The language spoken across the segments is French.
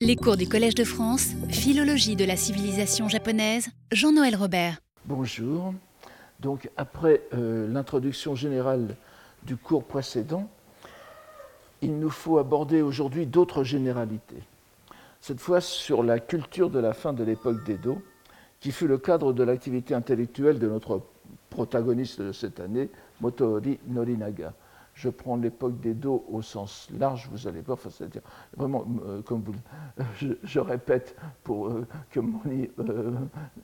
Les cours du Collège de France, Philologie de la civilisation japonaise, Jean-Noël Robert. Bonjour. Donc, après euh, l'introduction générale du cours précédent, il nous faut aborder aujourd'hui d'autres généralités. Cette fois sur la culture de la fin de l'époque d'Edo, qui fut le cadre de l'activité intellectuelle de notre protagoniste de cette année, Motohori Norinaga je prends l'époque d'Edo au sens large, vous allez voir, c'est-à-dire vraiment, euh, comme vous, je, répète pour euh, que Moni euh,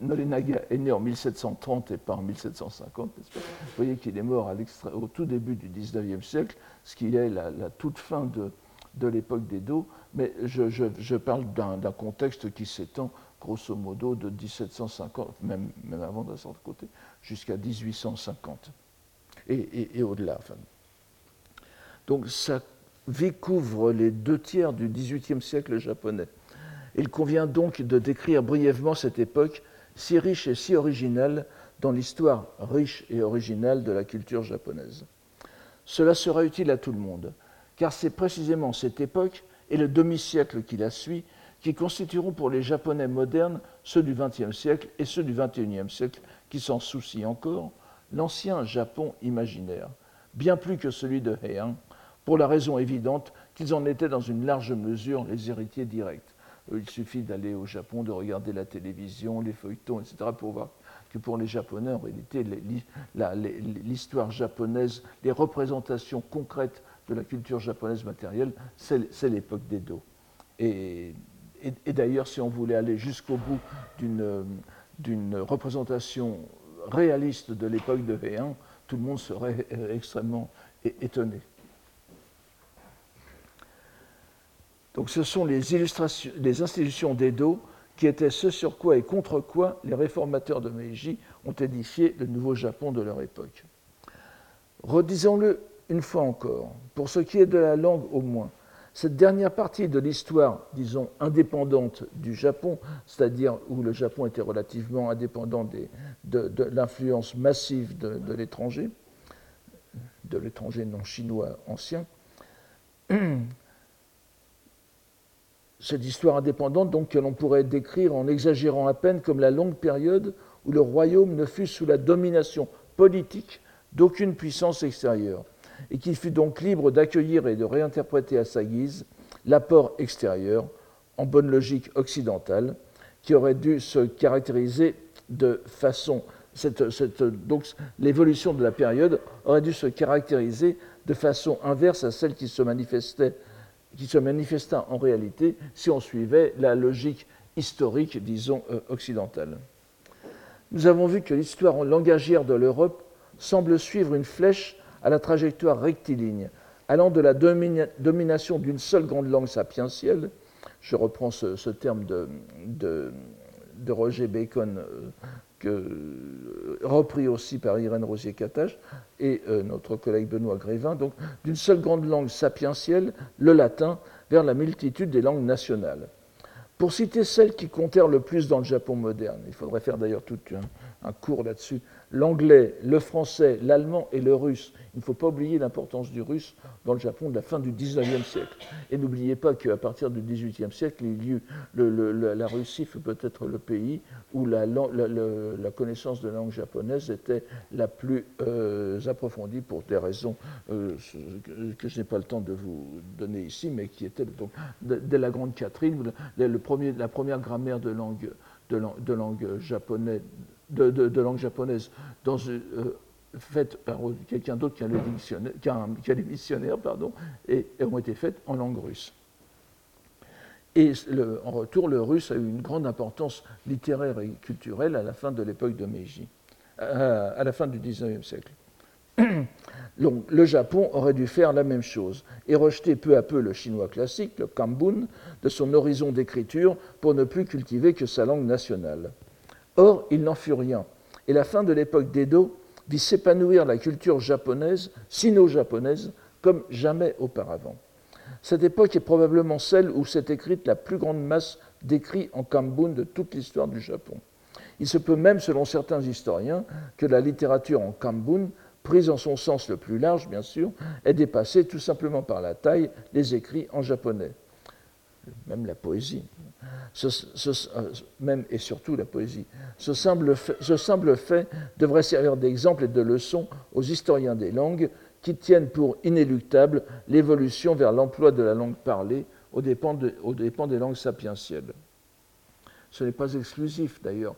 Norinaga est né en 1730 et pas en 1750, vous voyez qu'il est mort au tout début du 19e siècle, ce qui est la, toute fin de, l'époque d'Edo, mais je, parle d'un contexte qui s'étend grosso modo de 1750, même, avant d'un certain côté, jusqu'à 1850 et, au-delà. Donc sa vie couvre les deux tiers du XVIIIe siècle japonais. Il convient donc de décrire brièvement cette époque si riche et si originale dans l'histoire riche et originale de la culture japonaise. Cela sera utile à tout le monde, car c'est précisément cette époque et le demi-siècle qui la suit qui constitueront pour les Japonais modernes, ceux du XXe siècle et ceux du XXIe siècle, qui s'en soucient encore, l'ancien Japon imaginaire, bien plus que celui de Heian, pour la raison évidente qu'ils en étaient dans une large mesure les héritiers directs. Euh, il suffit d'aller au Japon, de regarder la télévision, les feuilletons, etc., pour voir que pour les Japonais, en réalité, l'histoire japonaise, les représentations concrètes de la culture japonaise matérielle, c'est l'époque d'Edo. Et, d'ailleurs, si on voulait aller jusqu'au bout d'une représentation réaliste de l'époque de Heian, tout le monde serait extrêmement étonné. Donc ce sont les, institutions d'Edo qui étaient ce sur quoi et contre quoi les réformateurs de Meiji ont édifié le nouveau Japon de leur époque. Redisons-le une fois encore, pour ce qui est de la langue au moins, cette dernière partie de l'histoire, disons, indépendante du Japon, c'est-à-dire où le Japon était relativement indépendant de l'influence massive de l'étranger, de l'étranger non chinois ancien, cette histoire indépendante donc que l'on pourrait décrire en exagérant à peine comme la longue période où le royaume ne fut sous la domination politique d'aucune puissance extérieure, et qu'il fut donc libre d'accueillir et de réinterpréter à sa guise l'apport extérieur, en bonne logique occidentale, qui aurait dû se caractériser de façon. donc l'évolution de la période aurait dû se caractériser de façon inverse à celle qui se manifestait qui se manifesta en réalité si on suivait la logique historique, disons, euh, occidentale. Nous avons vu que l'histoire langagière de l'Europe semble suivre une flèche à la trajectoire rectiligne, allant de la domination d'une seule grande langue sapientielle, je reprends ce, terme de, de, Roger Bacon euh, repris aussi par Irène Rosier-Catache et euh, notre collègue Benoît Grévin, donc d'une seule grande langue sapientielle, le latin, vers la multitude des langues nationales. Pour citer celles qui comptèrent le plus dans le Japon moderne, il faudrait faire d'ailleurs tout un cours là-dessus, l'anglais, le français, l'allemand et le russe. Il ne faut pas oublier l'importance du russe dans le Japon de la fin du XIXe siècle. Et n'oubliez pas qu'à partir du XVIIIe siècle, la Russie fut peut-être le pays où la, connaissance de la langue japonaise était la plus euh, approfondie pour des raisons euh, que je n'ai pas le temps de vous donner ici, mais qui étaient donc dès la Grande Catherine, le premier, la première grammaire de langue japonaise de, langue japonaise dans, euh, faites par quelqu'un d'autre qui a les missionnaires, pardon, et, ont été faites en langue russe. Et en retour, le russe a eu une grande importance littéraire et culturelle à la fin de l'époque de Meiji, à, la fin du XIXe siècle. le Japon aurait dû faire la même chose et rejeter peu à peu le chinois classique, le kambun, de son horizon d'écriture pour ne plus cultiver que sa langue nationale. Or, il n'en fut rien, et la fin de l'époque d'Edo vit s'épanouir la culture japonaise, sino-japonaise, comme jamais auparavant. Cette époque est probablement celle où s'est écrite la plus grande masse d'écrits en kambun de toute l'histoire du Japon. Il se peut même, selon certains historiens, que la littérature en kambun, prise en son sens le plus large, bien sûr, ait dépassé tout simplement par la taille les écrits en japonais. Même la poésie, même et surtout la poésie. Ce simple, fait, ce simple fait devrait servir d'exemple et de leçon aux historiens des langues qui tiennent pour inéluctable l'évolution vers l'emploi de la langue parlée aux dépens, aux dépens des langues sapientielles. Ce n'est pas exclusif d'ailleurs.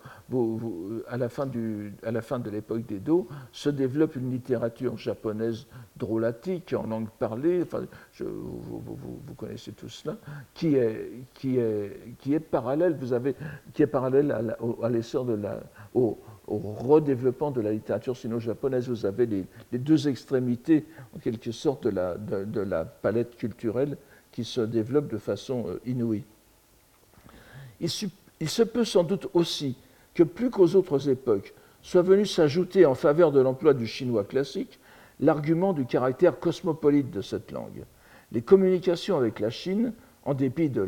À, la fin de l'époque d'Edo, se développe une littérature japonaise drôlatique en langue parlée, enfin, vous, connaissez tout cela, qui est, parallèle, vous avez, qui est parallèle à l'essor de la, au, redéveloppement de la littérature sino-japonaise. Vous avez les, deux extrémités, en quelque sorte, de la, de, la palette culturelle qui se développe de façon euh, inouïe. Il, il se peut sans doute aussi que plus qu'aux autres époques soit venu s'ajouter en faveur de l'emploi du chinois classique l'argument du caractère cosmopolite de cette langue. Les communications avec la Chine, en dépit de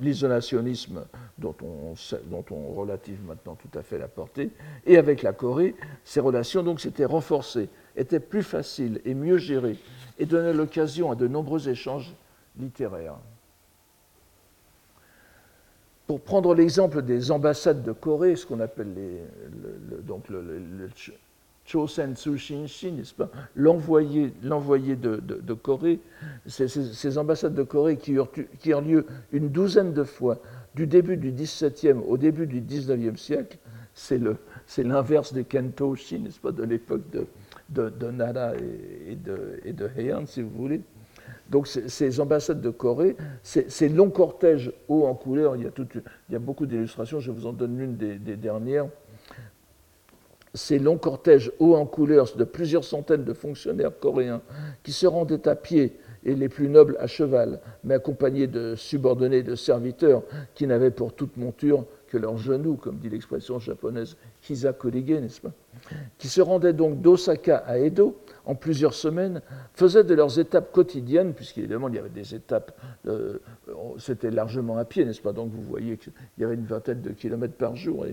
l'isolationnisme dont on, dont on relative maintenant tout à fait la portée, et avec la Corée, ces relations donc s'étaient renforcées, étaient plus faciles et mieux gérées, et donnaient l'occasion à de nombreux échanges littéraires. Pour prendre l'exemple des ambassades de Corée, ce qu'on appelle les, le, donc le, n'est-ce L'envoyé, de, Corée, ces, ambassades de Corée qui ont, lieu une douzaine de fois du début du XVIIe au début du XIXe siècle, c'est, l'inverse des Kentoshin, n'est-ce pas, de l'époque de, Nara et de Heian, si vous voulez. Donc ces ambassades de Corée, ces longs cortèges hauts en couleur, il y a, beaucoup d'illustrations, je vous en donne l'une des, dernières. Ces longs cortèges hauts en couleur de plusieurs centaines de fonctionnaires coréens qui se rendaient à pied et les plus nobles à cheval, mais accompagnés de subordonnés, de serviteurs qui n'avaient pour toute monture que leurs genoux, comme dit l'expression japonaise Hizakurige, n'est-ce pas? Qui se rendaient donc d'Osaka à Edo en plusieurs semaines, faisaient de leurs étapes quotidiennes, puisqu'évidemment il y avait des étapes, euh, c'était largement à pied, n'est-ce pas? Donc vous voyez qu'il y avait une vingtaine de kilomètres par jour.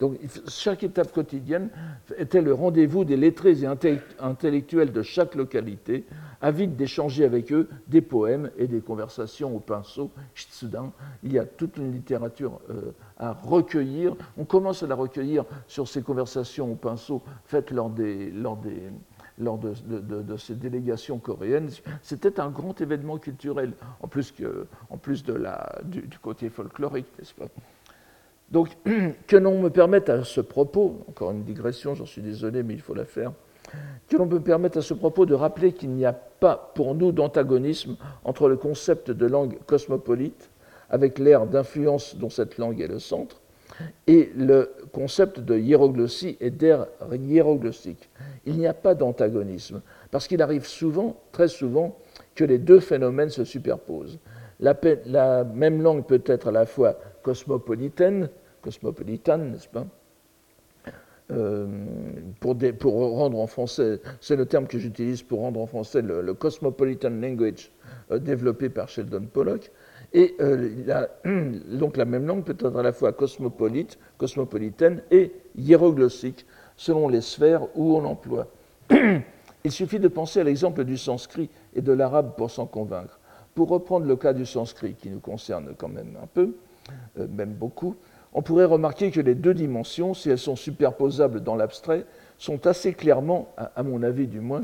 donc chaque étape quotidienne était le rendez-vous des lettrés et intellectuels de chaque localité, avides d'échanger avec eux des poèmes et des conversations au pinceau, shitsudan. Il y a toute une littérature euh, à recueillir. On commence à la recueillir sur ces conversations au pinceau faites lors des, lors des, lors de, ces délégations coréennes. C'était un grand événement culturel, en plus, que, en plus de la, du, côté folklorique, n'est-ce pas? Donc, que l'on me permette à ce propos, encore une digression, j'en suis désolé, mais il faut la faire, que l'on me permette à ce propos de rappeler qu'il n'y a pas pour nous d'antagonisme entre le concept de langue cosmopolite, avec l'ère d'influence dont cette langue est le centre, et le concept de hiéroglossie et d'ère hiéroglossique. Il n'y a pas d'antagonisme, parce qu'il arrive souvent, très souvent, que les deux phénomènes se superposent. La, même langue peut être à la fois cosmopolitaine, cosmopolitane, n'est-ce pas? Euh, pour, rendre en français, c'est le terme que j'utilise pour rendre en français le, cosmopolitan language euh, développé par Sheldon Pollock, et euh, donc la même langue peut être à la fois cosmopolite, cosmopolitaine et hiéroglossique, selon les sphères où on l'emploie. Il suffit de penser à l'exemple du sanskrit et de l'arabe pour s'en convaincre. Pour reprendre le cas du sanskrit, qui nous concerne quand même un peu, euh, même beaucoup, on pourrait remarquer que les deux dimensions, si elles sont superposables dans l'abstrait, sont assez clairement, à, mon avis du moins,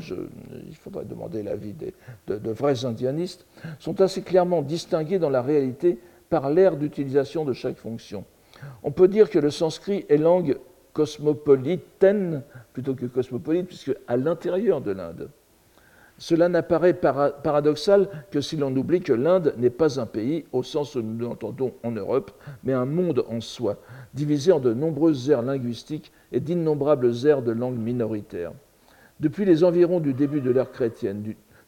il faudrait demander l'avis de, de, vrais indianistes, sont assez clairement distinguées dans la réalité par l'ère d'utilisation de chaque fonction. On peut dire que le sanskrit est langue cosmopolitaine plutôt que cosmopolite, puisque à l'intérieur de l'Inde. Cela n'apparaît paradoxal que si l'on oublie que l'Inde n'est pas un pays au sens où nous l'entendons en Europe, mais un monde en soi, divisé en de nombreuses aires linguistiques et d'innombrables aires de langues minoritaires. Depuis les environs du début de l'ère chrétienne,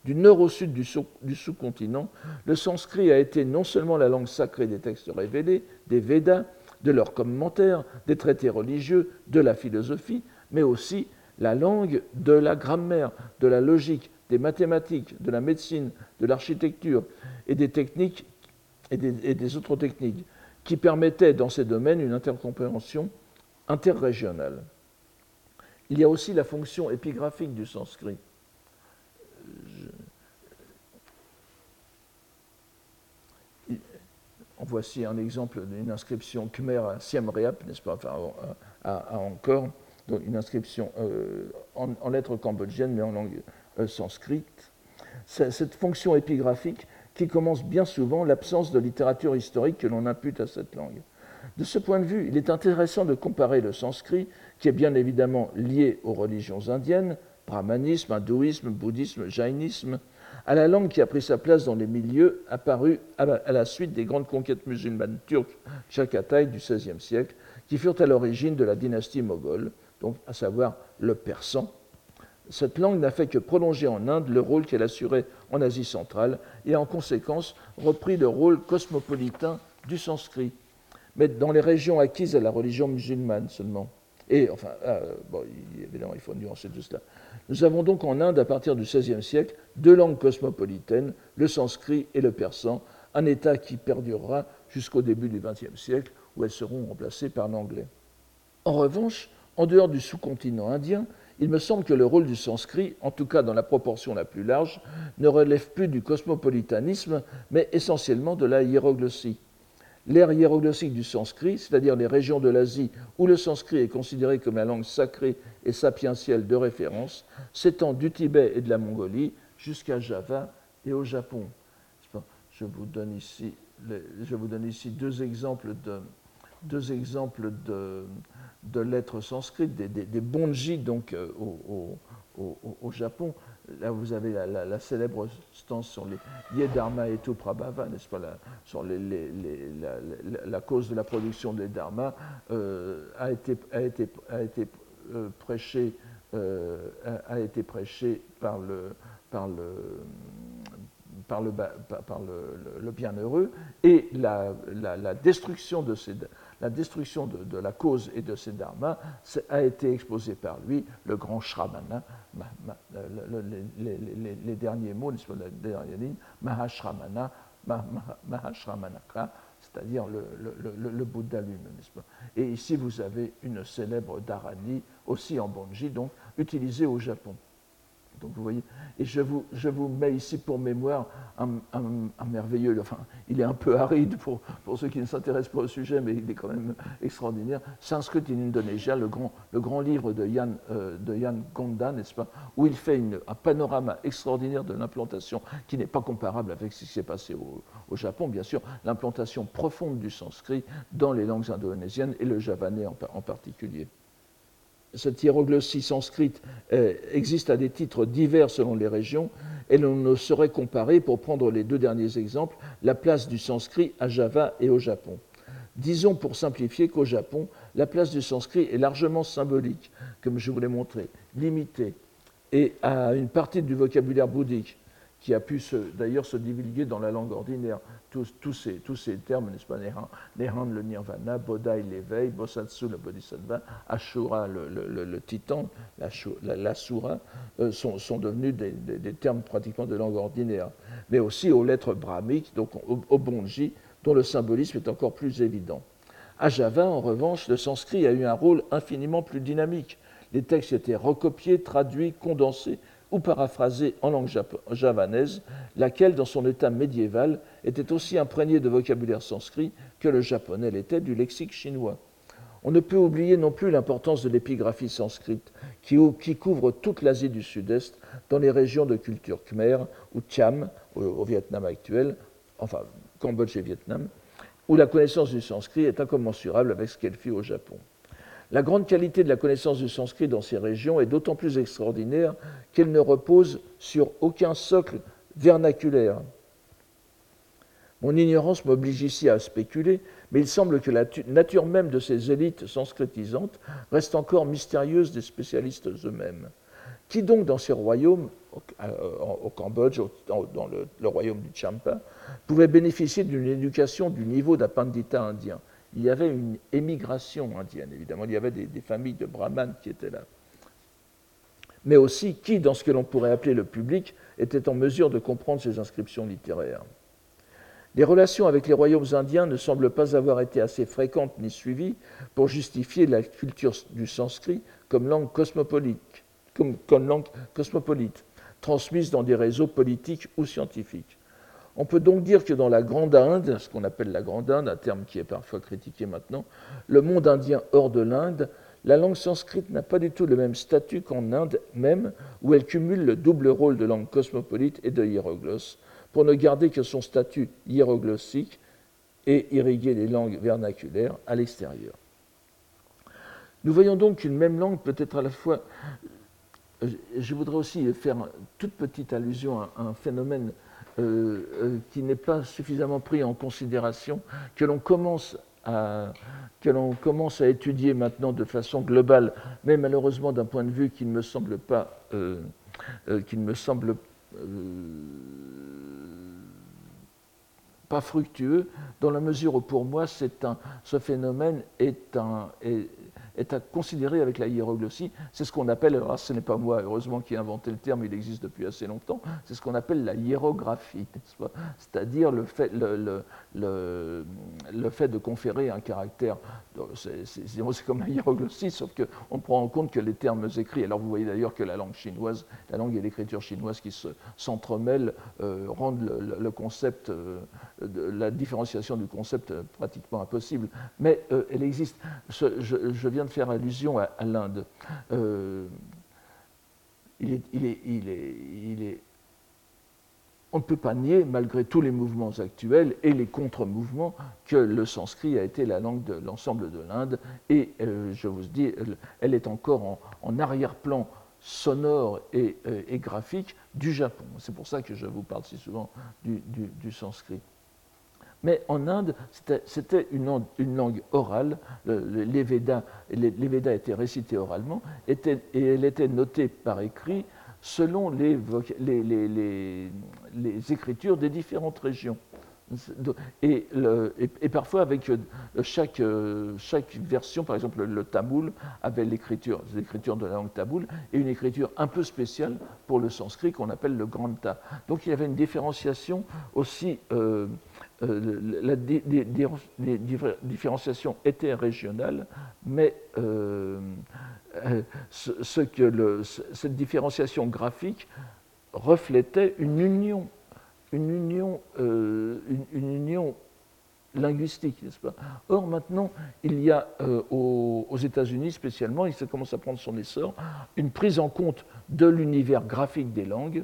du, nord au sud du, du sous-continent, le sanskrit a été non seulement la langue sacrée des textes révélés, des Védas, de leurs commentaires, des traités religieux, de la philosophie, mais aussi la langue de la grammaire, de la logique, des mathématiques, de la médecine, de l'architecture et des techniques et des, autres techniques qui permettaient dans ces domaines une intercompréhension interrégionale. Il y a aussi la fonction épigraphique du sanskrit. voici un exemple d'une inscription khmer à Siem Reap, n'est-ce pas, enfin, à, Angkor, donc une inscription euh, en, lettres cambodgiennes, mais en langue euh, sanscrite. Cette fonction épigraphique qui commence bien souvent l'absence de littérature historique que l'on impute à cette langue. De ce point de vue, il est intéressant de comparer le sanskrit, qui est bien évidemment lié aux religions indiennes, brahmanisme, hindouisme, bouddhisme, jainisme, à la langue qui a pris sa place dans les milieux apparus à la suite des grandes conquêtes musulmanes turques Chagatai du XVIe siècle, qui furent à l'origine de la dynastie moghole, donc à savoir le persan. Cette langue n'a fait que prolonger en Inde le rôle qu'elle assurait en Asie centrale et en conséquence repris le rôle cosmopolitain du sanskrit, mais dans les régions acquises à la religion musulmane seulement. Et enfin, ah, évidemment, il faut nuancer tout cela. Nous avons donc en Inde, à partir du XVIe siècle, deux langues cosmopolitaines, le sanskrit et le persan, un état qui perdurera jusqu'au début du XXe siècle, où elles seront remplacées par l'anglais. En revanche, en dehors du sous-continent indien, il me semble que le rôle du sanskrit, en tout cas dans la proportion la plus large, ne relève plus du cosmopolitanisme, mais essentiellement de la hiéroglossie. L'ère hiéroglossique du sanskrit, c'est-à-dire les régions de l'Asie où le sanskrit est considéré comme la langue sacrée et sapientielle de référence, s'étend du Tibet et de la Mongolie jusqu'à Java et au Japon. Je vous donne ici, je vous donne ici deux exemples de, deux exemples de, de lettres sanscrites, des, des, bonji donc, euh, au, au, Japon. Là, vous avez la, célèbre stance sur les Yedharma et Prabhava, n'est-ce pas, la, sur la, cause de la production des dharmas, euh, a été, a été, a été euh, prêchée a, été prêché par le, par le, par le, bienheureux et la, la, destruction de ces la destruction de, la cause et de ses dharmas a été exposée par lui, le grand Shramana, les, derniers mots, la dernière ligne, Mahashramana, Mahashramanaka, c'est-à-dire le, le, Bouddha lui-même. Et ici, vous avez une célèbre Dharani, aussi en Bonji, donc utilisée au Japon. Donc vous voyez, et je vous, je vous mets ici pour mémoire un, merveilleux, enfin, il est un peu aride pour, pour ceux qui ne s'intéressent pas au sujet, mais il est quand même extraordinaire. Sanskrit in Indonesia, le grand, le grand livre de Yann, euh, de Yann Gonda, n'est-ce pas, où il fait un panorama extraordinaire de l'implantation qui n'est pas comparable avec ce qui s'est passé au, au, Japon, bien sûr, l'implantation profonde du sanskrit dans les langues indonésiennes et le javanais en particulier cette hiéroglossie sanscrite euh, existe à des titres divers selon les régions, et l'on ne saurait comparer, pour prendre les deux derniers exemples, la place du sanskrit à Java et au Japon. Disons pour simplifier qu'au Japon, la place du sanskrit est largement symbolique, comme je vous l'ai montré, limitée, et à une partie du vocabulaire bouddhique, qui a pu d'ailleurs se divulguer dans la langue ordinaire. Tous, ces, tous ces, termes, n'est-ce pas, Nehan, le nirvana, Bodai l'éveil, Bosatsu le bodhisattva, Ashura le, le, le, titan, l'asura, euh, sont, sont, devenus des, des, termes pratiquement de langue ordinaire. Mais aussi aux lettres brahmiques, donc au bonji, dont le symbolisme est encore plus évident. À Java, en revanche, le sanskrit a eu un rôle infiniment plus dynamique. Les textes étaient recopiés, traduits, condensés, ou paraphrasée en langue javanaise, laquelle, dans son état médiéval, était aussi imprégnée de vocabulaire sanskrit que le japonais l'était du lexique chinois. On ne peut oublier non plus l'importance de l'épigraphie sanscrite, qui, couvre toute l'Asie du Sud-Est, dans les régions de culture khmer ou Thiam, au, Vietnam actuel, enfin Cambodge et Vietnam, où la connaissance du sanskrit est incommensurable avec ce qu'elle fit au Japon. La grande qualité de la connaissance du sanskrit dans ces régions est d'autant plus extraordinaire qu'elle ne repose sur aucun socle vernaculaire. Mon ignorance m'oblige ici à spéculer, mais il semble que la nature même de ces élites sanscritisantes reste encore mystérieuse des spécialistes eux-mêmes. Qui donc dans ces royaumes, au, euh, Cambodge, dans le, royaume du Champa, pouvait bénéficier d'une éducation du niveau d'un pandita indien? Il y avait une émigration indienne, évidemment. Il y avait des, familles de brahmanes qui étaient là. Mais aussi qui, dans ce que l'on pourrait appeler le public, était en mesure de comprendre ces inscriptions littéraires. Les relations avec les royaumes indiens ne semblent pas avoir été assez fréquentes ni suivies pour justifier la culture du sanskrit comme langue cosmopolite, comme langue cosmopolite transmise dans des réseaux politiques ou scientifiques. On peut donc dire que dans la Grande Inde, ce qu'on appelle la Grande Inde, un terme qui est parfois critiqué maintenant, le monde indien hors de l'Inde, la langue sanscrite n'a pas du tout le même statut qu'en Inde même, où elle cumule le double rôle de langue cosmopolite et de hiéroglosse, pour ne garder que son statut hiéroglossique et irriguer les langues vernaculaires à l'extérieur. Nous voyons donc qu'une même langue peut être à la fois. Je voudrais aussi faire toute petite allusion à un phénomène euh, euh, qui n'est pas suffisamment pris en considération, que l'on commence à, que l'on commence à étudier maintenant de façon globale, mais malheureusement d'un point de vue qui ne me semble pas, euh, qui ne me semble pas fructueux, dans la mesure où pour moi ce phénomène est, un, est à considérer avec la hiéroglossie. C'est ce qu'on appelle, alors ce n'est pas moi heureusement qui ai inventé le terme, il existe depuis assez longtemps, c'est ce qu'on appelle la hiérographie, c'est-à-dire le fait, le, le, le, fait de conférer un caractère, c'est comme la hiéroglossie, sauf qu'on prend en compte que les termes écrits, alors vous voyez d'ailleurs que la langue chinoise, la langue et l'écriture chinoise qui s'entremêlent euh, rendent le, concept, euh, la différenciation du concept euh, pratiquement impossible, mais elle existe. Je, viens de faire allusion à, l'Inde. Euh, on ne peut pas nier, malgré tous les mouvements actuels et les contre-mouvements, que le sanskrit a été la langue de l'ensemble de l'Inde. Et euh, je vous dis, elle est encore en, arrière-plan sonore et, euh, graphique du Japon. C'est pour ça que je vous parle si souvent du sanskrit. Mais en Inde, c'était une, langue orale. Les Védas, étaient récités oralement et elle était notée par écrit selon les, écritures des différentes régions. Et, parfois avec euh, chaque, euh, chaque, version, par exemple le, tamoul avait l'écriture, l'écriture de la langue tamoul et une écriture un peu spéciale pour le sanskrit qu'on appelle le granta. Donc il y avait une différenciation aussi euh, euh, la différenciation était régionale, mais euh, euh, cette différenciation graphique reflétait une union, une union, une, union linguistique, n'est-ce pas? Or, maintenant, il y a aux, aux États-Unis spécialement, et ça commence à prendre son essor, une prise en compte de l'univers graphique des langues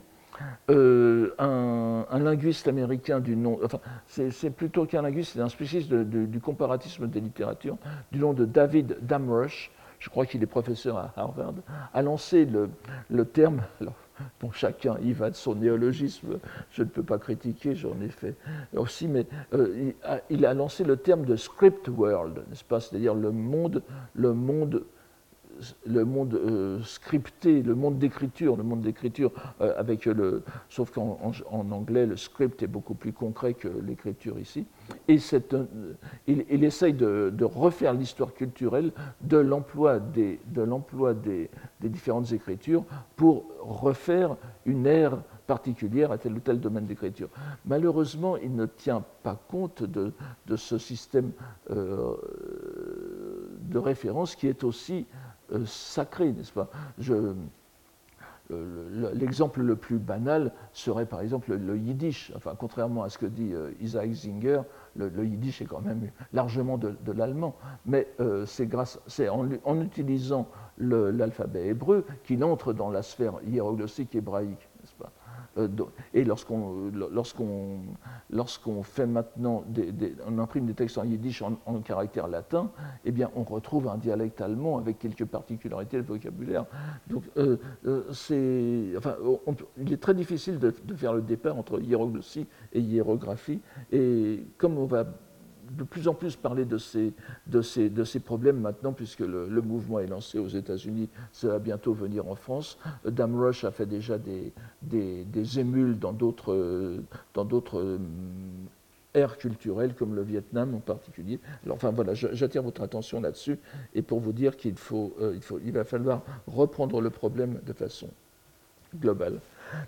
euh, un, linguiste américain du nom, enfin, c'est plutôt qu'un linguiste, c'est un spécialiste du comparatisme des littératures, du nom de David Damrush, je crois qu'il est professeur à Harvard, a lancé le, terme, alors, bon, chacun y va de son néologisme, je ne peux pas critiquer, j'en ai fait aussi, mais euh, il, a, lancé le terme de script world, n'est-ce pas, c'est-à-dire le monde, le monde le monde euh, scripté, le monde d'écriture, le monde d'écriture euh, avec le, sauf qu'en en, anglais le script est beaucoup plus concret que l'écriture ici. Et il, essaye de, refaire l'histoire culturelle de l'emploi des, de l'emploi des, différentes écritures pour refaire une ère particulière à tel ou tel domaine d'écriture. Malheureusement, il ne tient pas compte de, ce système euh, de référence qui est aussi sacré, n'est-ce pas? L'exemple le plus banal serait par exemple le, yiddish. Enfin, contrairement à ce que dit euh, Isaac Zinger, le, yiddish est quand même largement de, l'allemand. Mais euh, c'est en, utilisant l'alphabet hébreu qu'il entre dans la sphère hiéroglyphique hébraïque, euh, et lorsqu'on lorsqu'on lorsqu'on fait maintenant, on imprime des textes en yiddish en, caractère latin, eh bien, on retrouve un dialecte allemand avec quelques particularités de vocabulaire. Donc, euh, euh, c'est, enfin, il est très difficile de, faire le départ entre hiéroglossie et hiérographie. Et comme on va de plus en plus parler de ces, de ces, de ces problèmes maintenant, puisque le, mouvement est lancé aux États-Unis, ça va bientôt venir en France. Dame Rush a fait déjà des, émules dans d'autres, euh, aires culturelles, comme le Vietnam en particulier. J'attire votre attention là-dessus, et pour vous dire qu'il euh, il va falloir reprendre le problème de façon globale.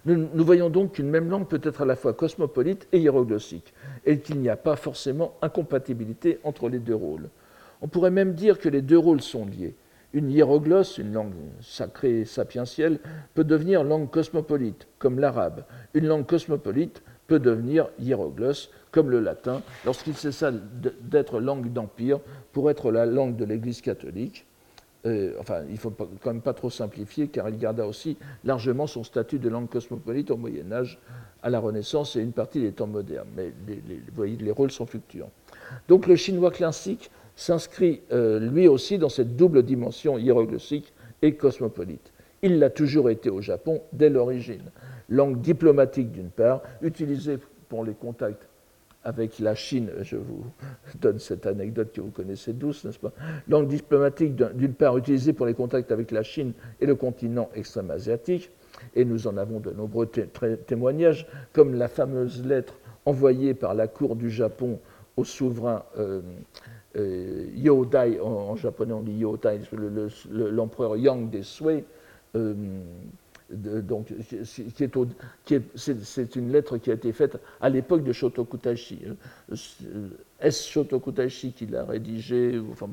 Nous, voyons donc qu'une même langue peut être à la fois cosmopolite et hiéroglossique, et qu'il n'y a pas forcément incompatibilité entre les deux rôles. On pourrait même dire que les deux rôles sont liés. Une hiéroglosse, une langue sacrée et sapientielle, peut devenir langue cosmopolite, comme l'arabe. Une langue cosmopolite peut devenir hiéroglosse, comme le latin, lorsqu'il cessa d'être langue d'empire pour être la langue de l'Église catholique. Euh, enfin, il ne faut quand même pas trop simplifier, car il garda aussi largement son statut de langue cosmopolite au Moyen Âge, à la Renaissance et une partie des temps modernes. Mais vous voyez, les rôles sont fluctuants. Donc le chinois classique s'inscrit euh, lui aussi dans cette double dimension hiéroglyphique et cosmopolite. Il l'a toujours été au Japon dès l'origine. Langue diplomatique d'une part, utilisée pour les contacts avec la Chine, je vous donne cette anecdote que vous connaissez douce, n'est-ce pas? Langue diplomatique d'une part utilisée pour les contacts avec la Chine et le continent extrême-asiatique, et nous en avons de nombreux témoignages, comme la fameuse lettre envoyée par la cour du Japon au souverain euh, euh, Yodai, en, japonais on dit Yodai, l'empereur Yang des Sui, euh, donc, c'est une lettre qui a été faite à l'époque de Shotokutashi. Est-ce Shotokutashi qui l'a rédigée enfin,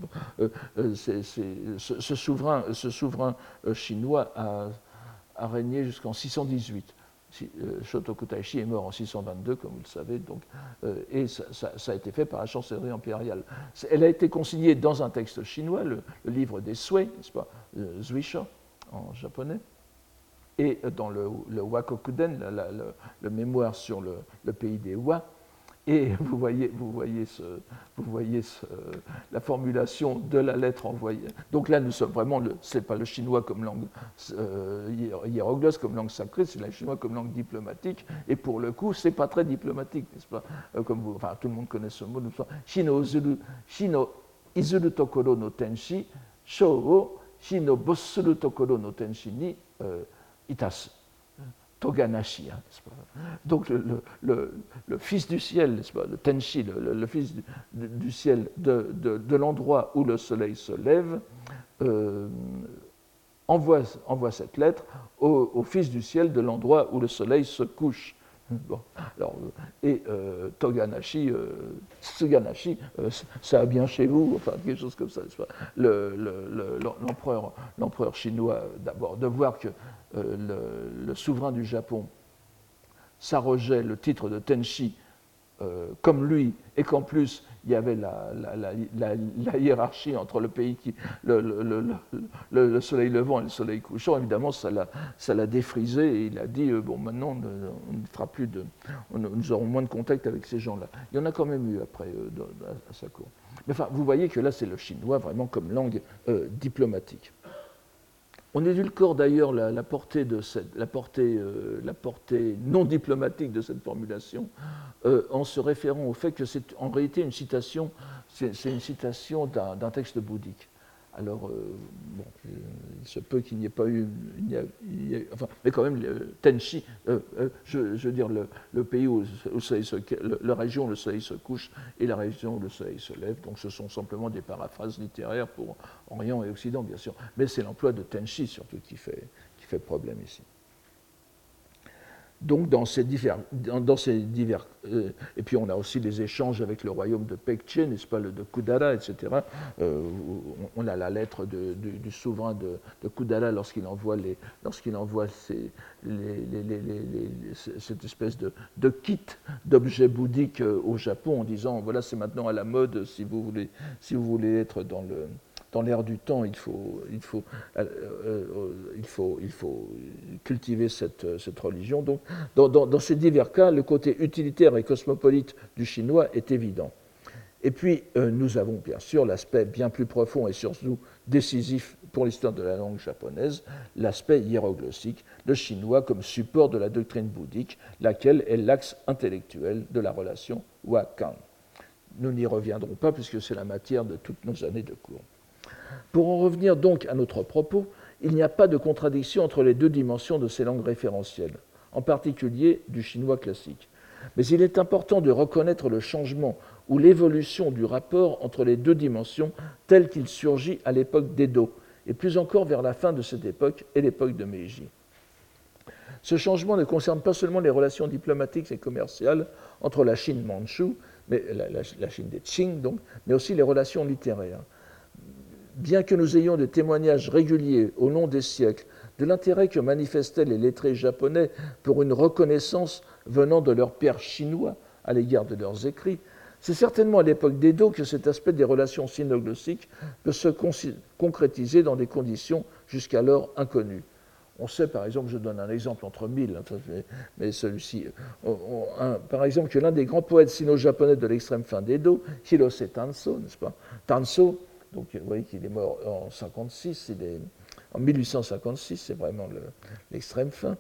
ce, souverain, ce souverain chinois a, régné jusqu'en 618. Euh, Shotoku-Taishi est mort en 622, comme vous le savez, donc, euh, et ça, a été fait par la chancellerie impériale. Elle a été consignée dans un texte chinois, le, livre des Sui, n'est-ce pas, Zuisha en japonais, et dans le, Wakokuden, le, mémoire sur le, pays des Wa, et vous voyez, vous voyez, la formulation de la lettre envoyée. Donc là, nous sommes vraiment, ce n'est pas le chinois comme langue euh, comme langue sacrée, c'est le chinois comme langue diplomatique. Et pour le coup, ce n'est pas très diplomatique, n'est-ce pas? Euh, comme enfin, Tout le monde connaît ce mot. Shino, shino izuru no tenshi, shou shino no tenshi ni euh, itasu. Toganashi. Hein, Donc le, fils du ciel, n'est-ce pas, le Tenshi, le, fils du, ciel de, l'endroit où le soleil se lève, euh, envoie, cette lettre au, fils du ciel de l'endroit où le soleil se couche. Bon, alors, et euh, Toganashi, euh, Tsuganashi, ça va bien chez vous, enfin quelque chose comme ça. L'empereur chinois, d'abord, de voir que euh, le, souverain du Japon s'arrogeait le titre de Tenshi euh, comme lui, et qu'en plus il y avait la, hiérarchie entre le pays qui, le, soleil levant et le soleil couchant, évidemment ça l'a défrisé et il a dit euh, bon maintenant on ne fera plus de, nous aurons moins de contact avec ces gens-là. Il y en a quand même eu après à, sa cour. Mais enfin, vous voyez que là c'est le chinois vraiment comme langue diplomatique. On édulcore d'ailleurs euh, la, portée, non diplomatique de cette formulation euh, en se référant au fait que c'est en réalité une citation, c'est une citation d'un texte bouddhique. Alors, euh, bon, il se peut qu'il n'y ait pas eu. enfin, mais quand même, le Tenshi, euh, euh, je, veux dire, le, pays où, le se, la région où le soleil se couche et la région où le soleil se lève. Donc, ce sont simplement des paraphrases littéraires pour Orient et Occident, bien sûr. Mais c'est l'emploi de Tenshi surtout qui fait, qui fait problème ici. Donc, dans ces divers. Dans, ces divers euh, et puis, on a aussi les échanges avec le royaume de Pekche, n'est-ce pas, le de Kudara, etc. Euh, on a la lettre du, souverain de, Kudara lorsqu'il envoie, lorsqu'il envoie cette espèce de, de kit d'objets bouddhiques euh, au Japon en disant voilà, c'est maintenant à la mode si vous voulez, si vous voulez être dans le dans l'air du temps, il faut, euh, euh, cultiver cette, religion. Donc, dans, ces divers cas, le côté utilitaire et cosmopolite du chinois est évident. Et puis, euh, nous avons bien sûr l'aspect bien plus profond et surtout décisif pour l'histoire de la langue japonaise, l'aspect hiéroglossique, le chinois comme support de la doctrine bouddhique, laquelle est l'axe intellectuel de la relation Wa-Kang. Nous n'y reviendrons pas puisque c'est la matière de toutes nos années de cours. Pour en revenir donc à notre propos, il n'y a pas de contradiction entre les deux dimensions de ces langues référentielles, en particulier du chinois classique. Mais il est important de reconnaître le changement ou l'évolution du rapport entre les deux dimensions tel qu'il surgit à l'époque d'Edo, et plus encore vers la fin de cette époque et l'époque de Meiji. Ce changement ne concerne pas seulement les relations diplomatiques et commerciales entre la Chine manchoue, mais la, Chine des Qing, donc, mais aussi les relations littéraires bien que nous ayons des témoignages réguliers au long des siècles de l'intérêt que manifestaient les lettrés japonais pour une reconnaissance venant de leurs pères chinois à l'égard de leurs écrits, c'est certainement à l'époque d'Edo que cet aspect des relations sinoglossiques peut se concrétiser dans des conditions jusqu'alors inconnues. On sait, par exemple, je donne un exemple entre mille, hein, mais celui-ci, par exemple, que l'un des grands poètes sino-japonais de l'extrême fin d'Edo, Hirose Tanso, n'est-ce pas? Tanso, donc vous voyez qu'il est mort en 56, il est en 1856, c'est vraiment l'extrême fin,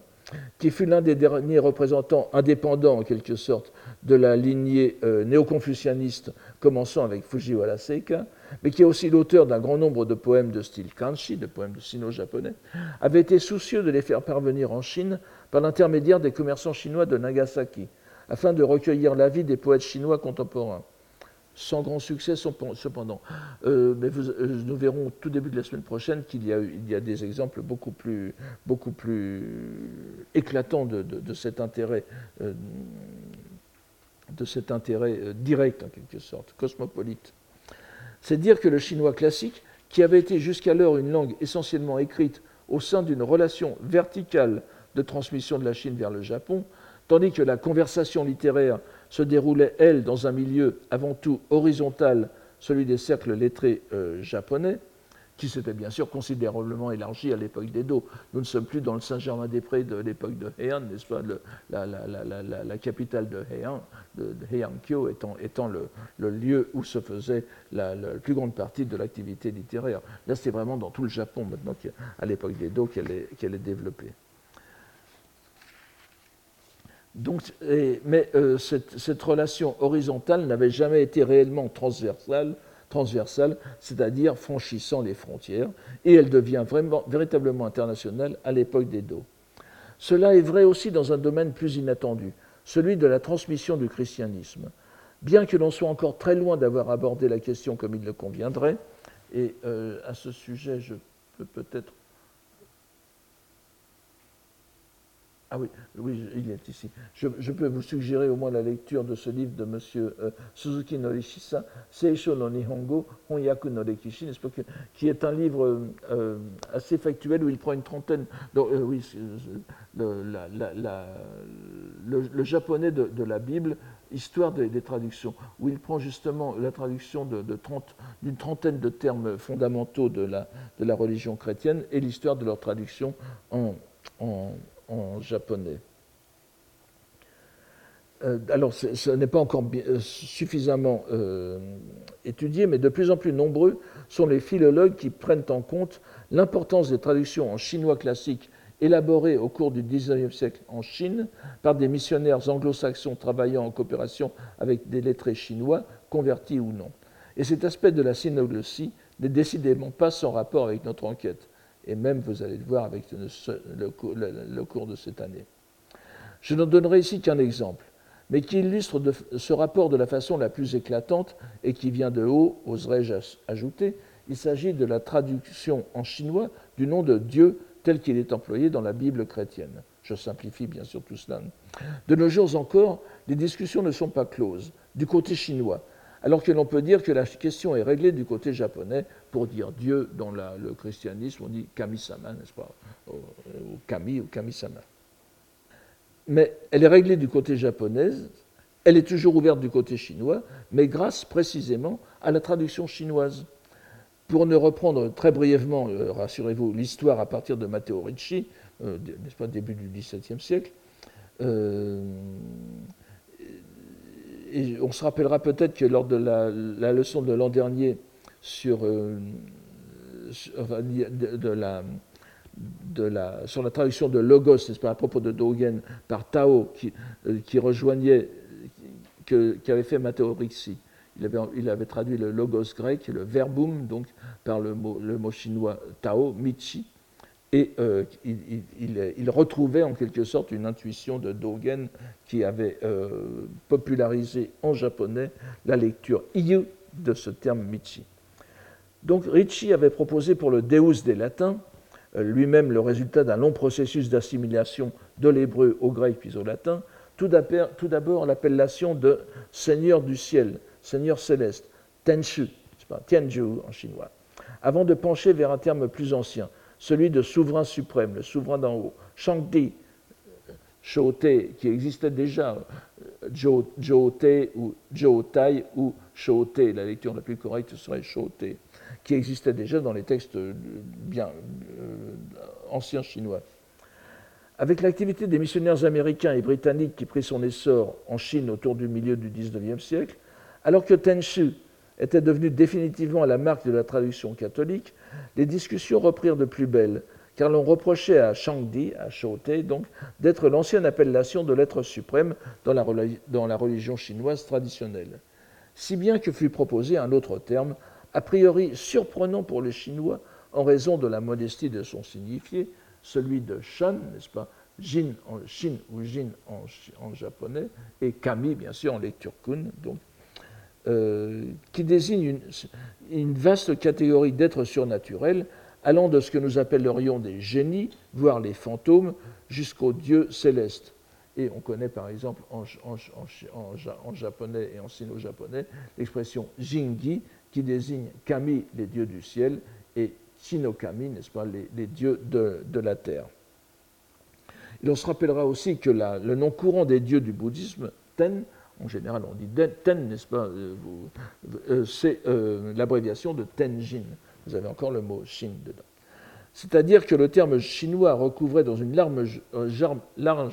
qui fut l'un des derniers représentants indépendants, en quelque sorte, de la lignée euh, néo-confucianiste, commençant avec Fujiwara Seika, mais qui est aussi l'auteur d'un grand nombre de poèmes de style kanji, de poèmes de sino-japonais, avait été soucieux de les faire parvenir en Chine par l'intermédiaire des commerçants chinois de Nagasaki, afin de recueillir l'avis des poètes chinois contemporains sans grand succès cependant. Euh, mais euh, nous verrons tout début de la semaine prochaine qu'il y, a des exemples beaucoup plus, beaucoup plus éclatants de, cet intérêt, euh, de cet intérêt direct en quelque sorte, cosmopolite. C'est dire que le chinois classique, qui avait été jusqu'alors une langue essentiellement écrite au sein d'une relation verticale de transmission de la Chine vers le Japon, tandis que la conversation littéraire se déroulait, elle, dans un milieu avant tout horizontal, celui des cercles lettrés euh, japonais, qui s'était bien sûr considérablement élargi à l'époque d'Edo. Nous ne sommes plus dans le Saint-Germain-des-Prés de l'époque de Heian, n'est-ce pas, la, capitale de Heian, de, Heian-kyo étant, le, lieu où se faisait la, plus grande partie de l'activité littéraire. Là, c'est vraiment dans tout le Japon maintenant, à l'époque d'Edo, qu'elle qu'elle est développée mais euh, cette, relation horizontale n'avait jamais été réellement transversale, c'est-à-dire franchissant les frontières, et elle devient véritablement internationale à l'époque d'Edo. Cela est vrai aussi dans un domaine plus inattendu, celui de la transmission du christianisme. Bien que l'on soit encore très loin d'avoir abordé la question comme il le conviendrait, et euh, à ce sujet je peux peut-être Ah oui, oui, il est ici. Je, peux vous suggérer au moins la lecture de ce livre de M. Euh, Suzuki Norishisa, Seisho no Nihongo, Honyaku no Rekishi, qui est un livre euh, assez factuel où il prend une trentaine. Euh, oui, le, japonais de, la Bible, histoire des, traductions, où il prend justement la traduction d'une trentaine de termes fondamentaux de la, de la religion chrétienne et l'histoire de leur traduction en en japonais. Euh, alors, ce n'est pas encore euh, suffisamment euh, étudié, mais de plus en plus nombreux sont les philologues qui prennent en compte l'importance des traductions en chinois classique élaborées au cours du XIXe siècle en Chine par des missionnaires anglo-saxons travaillant en coopération avec des lettrés chinois, convertis ou non. Et cet aspect de la synoglossie n'est décidément pas sans rapport avec notre enquête et même vous allez le voir avec le, cours de cette année. Je n'en donnerai ici qu'un exemple, mais qui illustre ce rapport de la façon la plus éclatante et qui vient de haut, oserais-je ajouter. Il s'agit de la traduction en chinois du nom de Dieu tel qu'il est employé dans la Bible chrétienne. Je simplifie bien sûr tout cela. De nos jours encore, les discussions ne sont pas closes du côté chinois, alors que l'on peut dire que la question est réglée du côté japonais. Pour dire Dieu dans le christianisme, on dit Kami-sama, n'est-ce pas Ou Kami ou Kami-sama. Mais elle est réglée du côté japonais, elle est toujours ouverte du côté chinois, mais grâce précisément à la traduction chinoise. Pour ne reprendre très brièvement, euh, rassurez-vous, l'histoire à partir de Matteo Ricci, euh, n'est-ce pas, début du XVIIe siècle, euh, on se rappellera peut-être que lors de la, leçon de l'an dernier sur, euh, de, la, sur la traduction de Logos, pas, à propos de Dogen, par Tao, qui, euh, qui rejoignait, qui avait fait Matteo Rixi. Il avait, il avait, traduit le Logos grec, le verbum, donc par le mot, le mot chinois Tao, Michi, et euh, il, retrouvait en quelque sorte une intuition de Dogen qui avait euh, popularisé en japonais la lecture iyu de ce terme Michi. Donc Ricci avait proposé pour le Deus des Latins, euh, lui-même le résultat d'un long processus d'assimilation de l'hébreu au grec puis au latin, tout d'abord l'appellation de Seigneur du ciel, Seigneur céleste, Tenshu, Tianju en chinois, avant de pencher vers un terme plus ancien, celui de souverain suprême, le souverain d'en haut, Shangdi, Shote, qui existait déjà, Joote ou Jootai ou Shote, la lecture la plus correcte serait Shote, qui existait déjà dans les textes bien anciens chinois. Avec l'activité des missionnaires américains et britanniques qui prit son essor en Chine autour du milieu du XIXe siècle, alors que Tenshu était devenu définitivement la marque de la traduction catholique, les discussions reprirent de plus belle, car l'on reprochait à Shangdi, à Shote, donc, d'être l'ancienne appellation de l'être suprême dans la, religion chinoise traditionnelle. Si bien que fut proposé un autre terme, a priori surprenant pour les Chinois en raison de la modestie de son signifié, celui de Shan, n'est-ce pas, Jin en Shin ou Jin en, japonais, et Kami, bien sûr, en lecture kun, donc, euh, qui désigne une, vaste catégorie d'êtres surnaturels allant de ce que nous appellerions des génies, voire les fantômes, jusqu'aux dieux célestes. Et on connaît par exemple en, japonais et en sino-japonais l'expression Jingi, qui désigne Kami, les dieux du ciel, et Shinokami, n'est-ce pas, les, dieux de, la terre. Il on se rappellera aussi que le nom courant des dieux du bouddhisme, Ten, en général on dit Ten, n'est-ce pas, euh, euh, c'est euh, l'abréviation de Tenjin. Vous avez encore le mot Shin dedans. C'est-à-dire que le terme chinois recouvrait dans une large,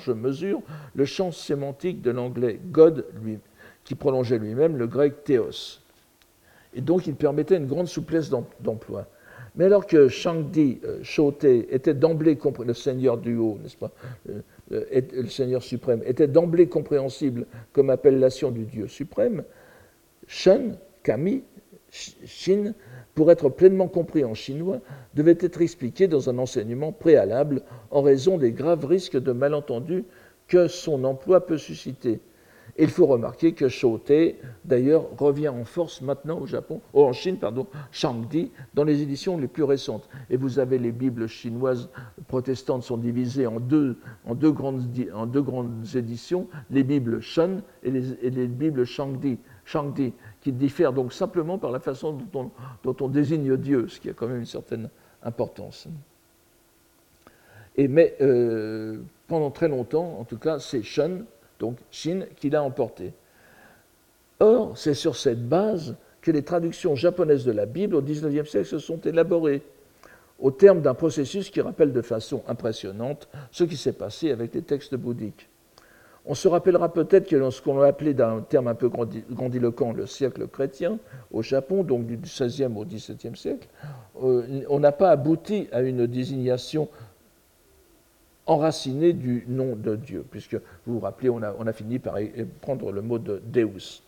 mesure le champ sémantique de l'anglais God, lui, qui prolongeait lui-même le grec théos. Et donc il permettait une grande souplesse d'emploi. Mais alors que Shangdi, Shote, était d'emblée le seigneur du haut, n'est-ce pas, le Seigneur suprême, était d'emblée compréhensible comme appellation du Dieu suprême, Shen, Kami, Shin, pour être pleinement compris en chinois, devait être expliqué dans un enseignement préalable en raison des graves risques de malentendus que son emploi peut susciter il faut remarquer que Shote, d'ailleurs, revient en force maintenant au Japon, oh, en Chine, pardon, Shangdi, dans les éditions les plus récentes. Et vous avez les Bibles chinoises protestantes sont divisées en deux, en deux, grandes, en deux grandes éditions, les Bibles Shen et les, Bibles Shangdi, Shangdi, qui diffèrent donc simplement par la façon dont on, désigne Dieu, ce qui a quand même une certaine importance. Et mais euh, pendant très longtemps, en tout cas, c'est Shen donc Chine, qui l'a emporté. Or, c'est sur cette base que les traductions japonaises de la Bible au XIXe siècle se sont élaborées, au terme d'un processus qui rappelle de façon impressionnante ce qui s'est passé avec les textes bouddhiques. On se rappellera peut-être que ce qu'on a appelé d'un terme un peu grandiloquent le siècle chrétien au Japon, donc du XVIe au XVIIe siècle, euh, on n'a pas abouti à une désignation enraciné du nom de Dieu, puisque vous vous rappelez, on a, fini par prendre le mot de Deus.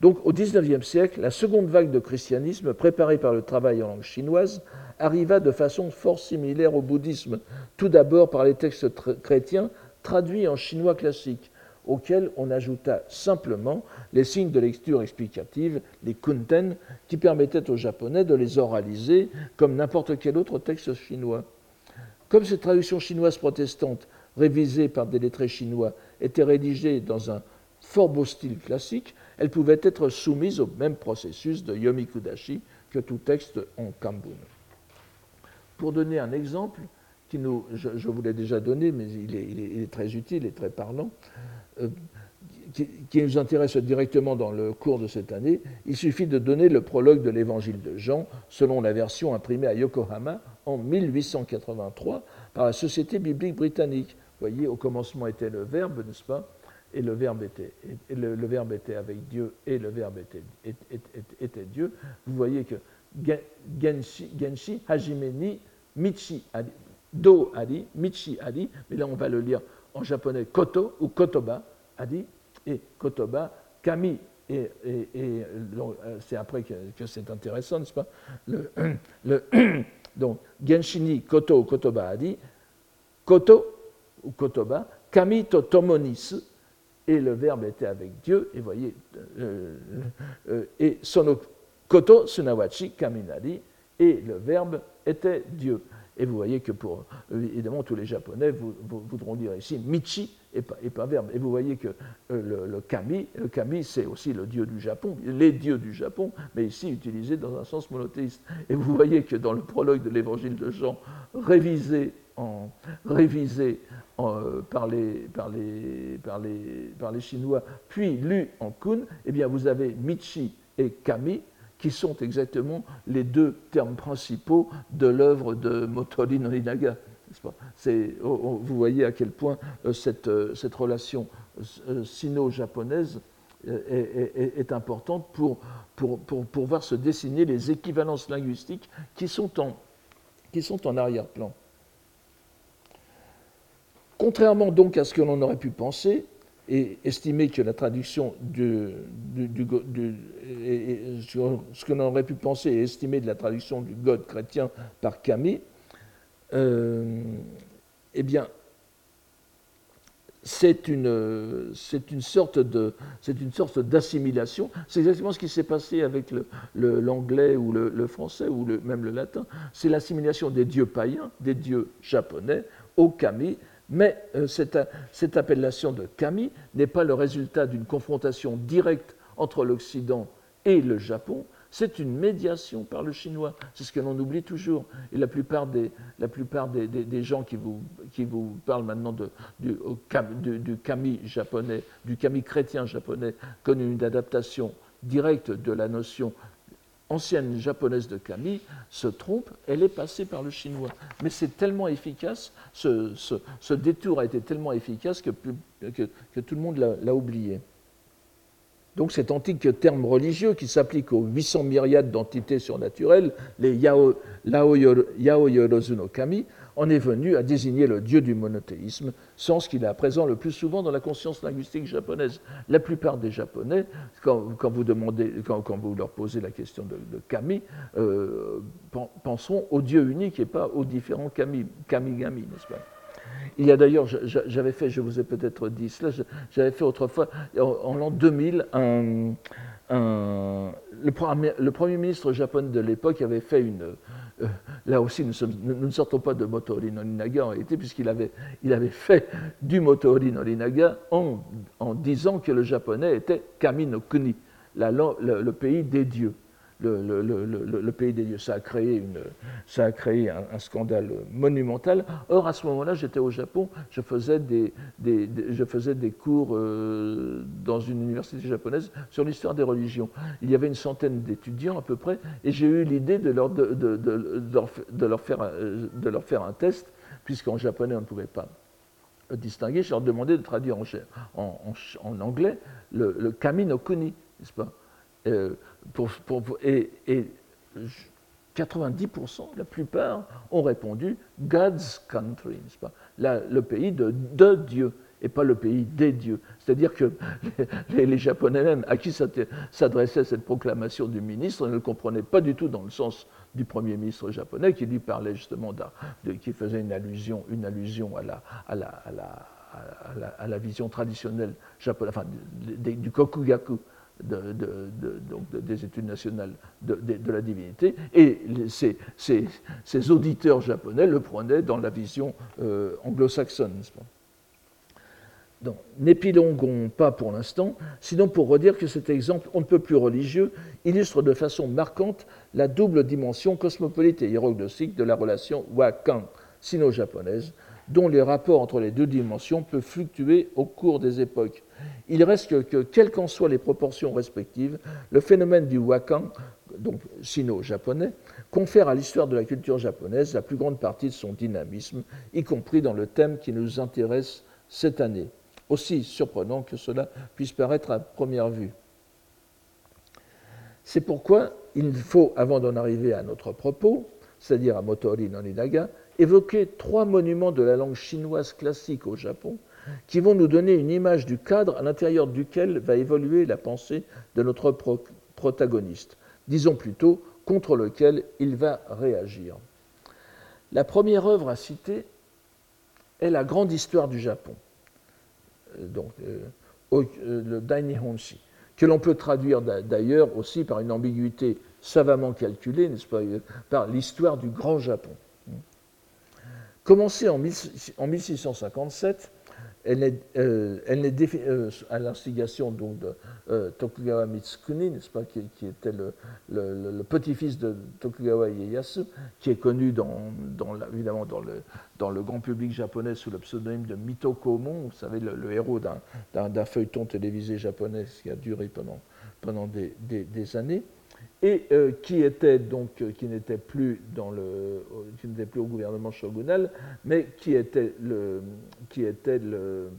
Donc au XIXe siècle, la seconde vague de christianisme, préparée par le travail en langue chinoise, arriva de façon fort similaire au bouddhisme, tout d'abord par les textes chrétiens traduits en chinois classique, auxquels on ajouta simplement les signes de lecture explicative, les kunten, qui permettaient aux Japonais de les oraliser comme n'importe quel autre texte chinois. Comme cette traduction chinoise protestante, révisée par des lettrés chinois, était rédigée dans un fort beau style classique, elle pouvait être soumise au même processus de Yomikudashi que tout texte en Kambun. Pour donner un exemple, qui nous, je, vous l'ai déjà donné, mais il est, très utile et très parlant, euh, qui, nous intéresse directement dans le cours de cette année, il suffit de donner le prologue de l'évangile de Jean, selon la version imprimée à Yokohama en 1883 par la Société biblique britannique. Vous voyez, au commencement était le Verbe, n'est-ce pas? Et le verbe, était, le, verbe était avec Dieu et le Verbe était, Dieu. Vous voyez que Genshi, Genshi Hajime Michi Do Ali, Michi Ali, mais là on va le lire en japonais. Koto ou Kotoba Ali, et Kotoba, Kami, et, euh, c'est après que, c'est intéressant, n'est-ce pas? Donc, Genshini Koto Kotoba a dit Koto ou Kotoba, Kami to tomonis, et le verbe était avec Dieu, et voyez, euh, euh, et sono Koto Sunawachi Kaminari, et le verbe était Dieu. Et vous voyez que pour, évidemment, tous les Japonais voudront dire ici Michi et pas, et pas, verbe. Et vous voyez que euh, le, kami, le kami c'est aussi le dieu du Japon, les dieux du Japon, mais ici utilisé dans un sens monothéiste. Et vous voyez que dans le prologue de l'évangile de Jean, révisé en, révisé par, les, par, les, par, les, par, les, Chinois, puis lu en kun, eh bien vous avez Michi et Kami, qui sont exactement les deux termes principaux de l'œuvre de Motori Norinaga. vous voyez à quel point cette, cette relation sino-japonaise est, importante pour, pour, pour, pour, voir se dessiner les équivalences linguistiques qui sont en, qui sont en arrière-plan. Contrairement donc à ce que l'on aurait pu penser et estimer que la traduction du, ce que l'on aurait pu penser et estimer de la traduction du God chrétien par Camille, euh, eh bien, c'est une, une, sorte d'assimilation. C'est exactement ce qui s'est passé avec l'anglais ou le, français ou même le latin. C'est l'assimilation des dieux païens, des dieux japonais, au kami. Mais euh, cette, appellation de kami n'est pas le résultat d'une confrontation directe entre l'Occident et le Japon, c'est une médiation par le chinois. C'est ce que l'on oublie toujours. Et la plupart des, la plupart des, gens qui vous, qui vous, parlent maintenant du, du, kami japonais, du kami chrétien japonais, comme une adaptation directe de la notion ancienne japonaise de kami, se trompent. Elle est passée par le chinois. Mais c'est tellement efficace, ce, détour a été tellement efficace que, tout le monde l'a oublié. Donc cet antique terme religieux qui s'applique aux 800 myriades d'entités surnaturelles, les Yao, no Kami, en est venu à désigner le dieu du monothéisme, sens qu'il est à présent le plus souvent dans la conscience linguistique japonaise. La plupart des Japonais, quand, vous, leur posez la question de, Kami, euh, penseront au dieu unique et pas aux différents Kami, Kamigami, n'est-ce pas? Il y a d'ailleurs, j'avais fait, je vous ai peut-être dit cela, j'avais fait autrefois, en, l'an 2000, un, le, premier, ministre japonais de l'époque avait fait une. Euh, là aussi, nous, ne sortons pas de Motori Norinaga en réalité, puisqu'il avait, fait du Motori Norinaga en, en disant que le japonais était Kami Kuni, le pays des dieux le, pays des dieux. Ça a créé, un, scandale monumental. Or, à ce moment-là, j'étais au Japon, je faisais des, cours euh, dans une université japonaise sur l'histoire des religions. Il y avait une centaine d'étudiants à peu près, et j'ai eu l'idée de leur, faire, un test, puisqu'en japonais, on ne pouvait pas distinguer. Je leur demandais de traduire en, anglais le, le kami no kuni, n'est-ce pas? Euh, et, 90%, la plupart, ont répondu God's country, pas? Le pays de, Dieu et pas le pays des dieux. C'est-à-dire que les, Japonais même, à qui s'adressait cette proclamation du ministre, ne le comprenaient pas du tout dans le sens du Premier ministre japonais, qui lui parlait justement, qui faisait une allusion, une allusion à la, à la, à à la, vision traditionnelle japonaise, enfin, du kokugaku, donc des études nationales de, la divinité, et ces, auditeurs japonais le prenaient dans la vision euh, anglo-saxonne. N'épilongons pas pour l'instant, sinon pour redire que cet exemple, on ne peut plus religieux, illustre de façon marquante la double dimension cosmopolite et hiérognostique de la relation Wakan sino-japonaise, dont les rapports entre les deux dimensions peuvent fluctuer au cours des époques. Il reste que, quelles qu'en soient les proportions respectives, le phénomène du wakan, donc sino-japonais, confère à l'histoire de la culture japonaise la plus grande partie de son dynamisme, y compris dans le thème qui nous intéresse cette année, aussi surprenant que cela puisse paraître à première vue. C'est pourquoi il faut, avant d'en arriver à notre propos, c'est-à-dire à Motori no Ninaga, évoquer trois monuments de la langue chinoise classique au Japon qui vont nous donner une image du cadre à l'intérieur duquel va évoluer la pensée de notre protagoniste, disons plutôt contre lequel il va réagir. La première œuvre à citer est la grande histoire du Japon, euh, donc, euh, euh, le Dainihonshi, que l'on peut traduire d'ailleurs aussi par une ambiguïté savamment calculée, n'est-ce pas, par l'histoire du Grand Japon. Commencé en, 1657, elle est, euh, euh, à l'instigation de Tokugawa Mitsukuni, n'est-ce pas, qui, était le, petit-fils de Tokugawa Ieyasu, qui est connu dans, évidemment dans le, grand public japonais sous le pseudonyme de Mito Komon, vous savez, le, héros d'un feuilleton télévisé japonais qui a duré pendant, des années et euh, qui était donc euh, qui n'était plus dans le qui n'était plus au gouvernement shogunal, mais qui était le qui était le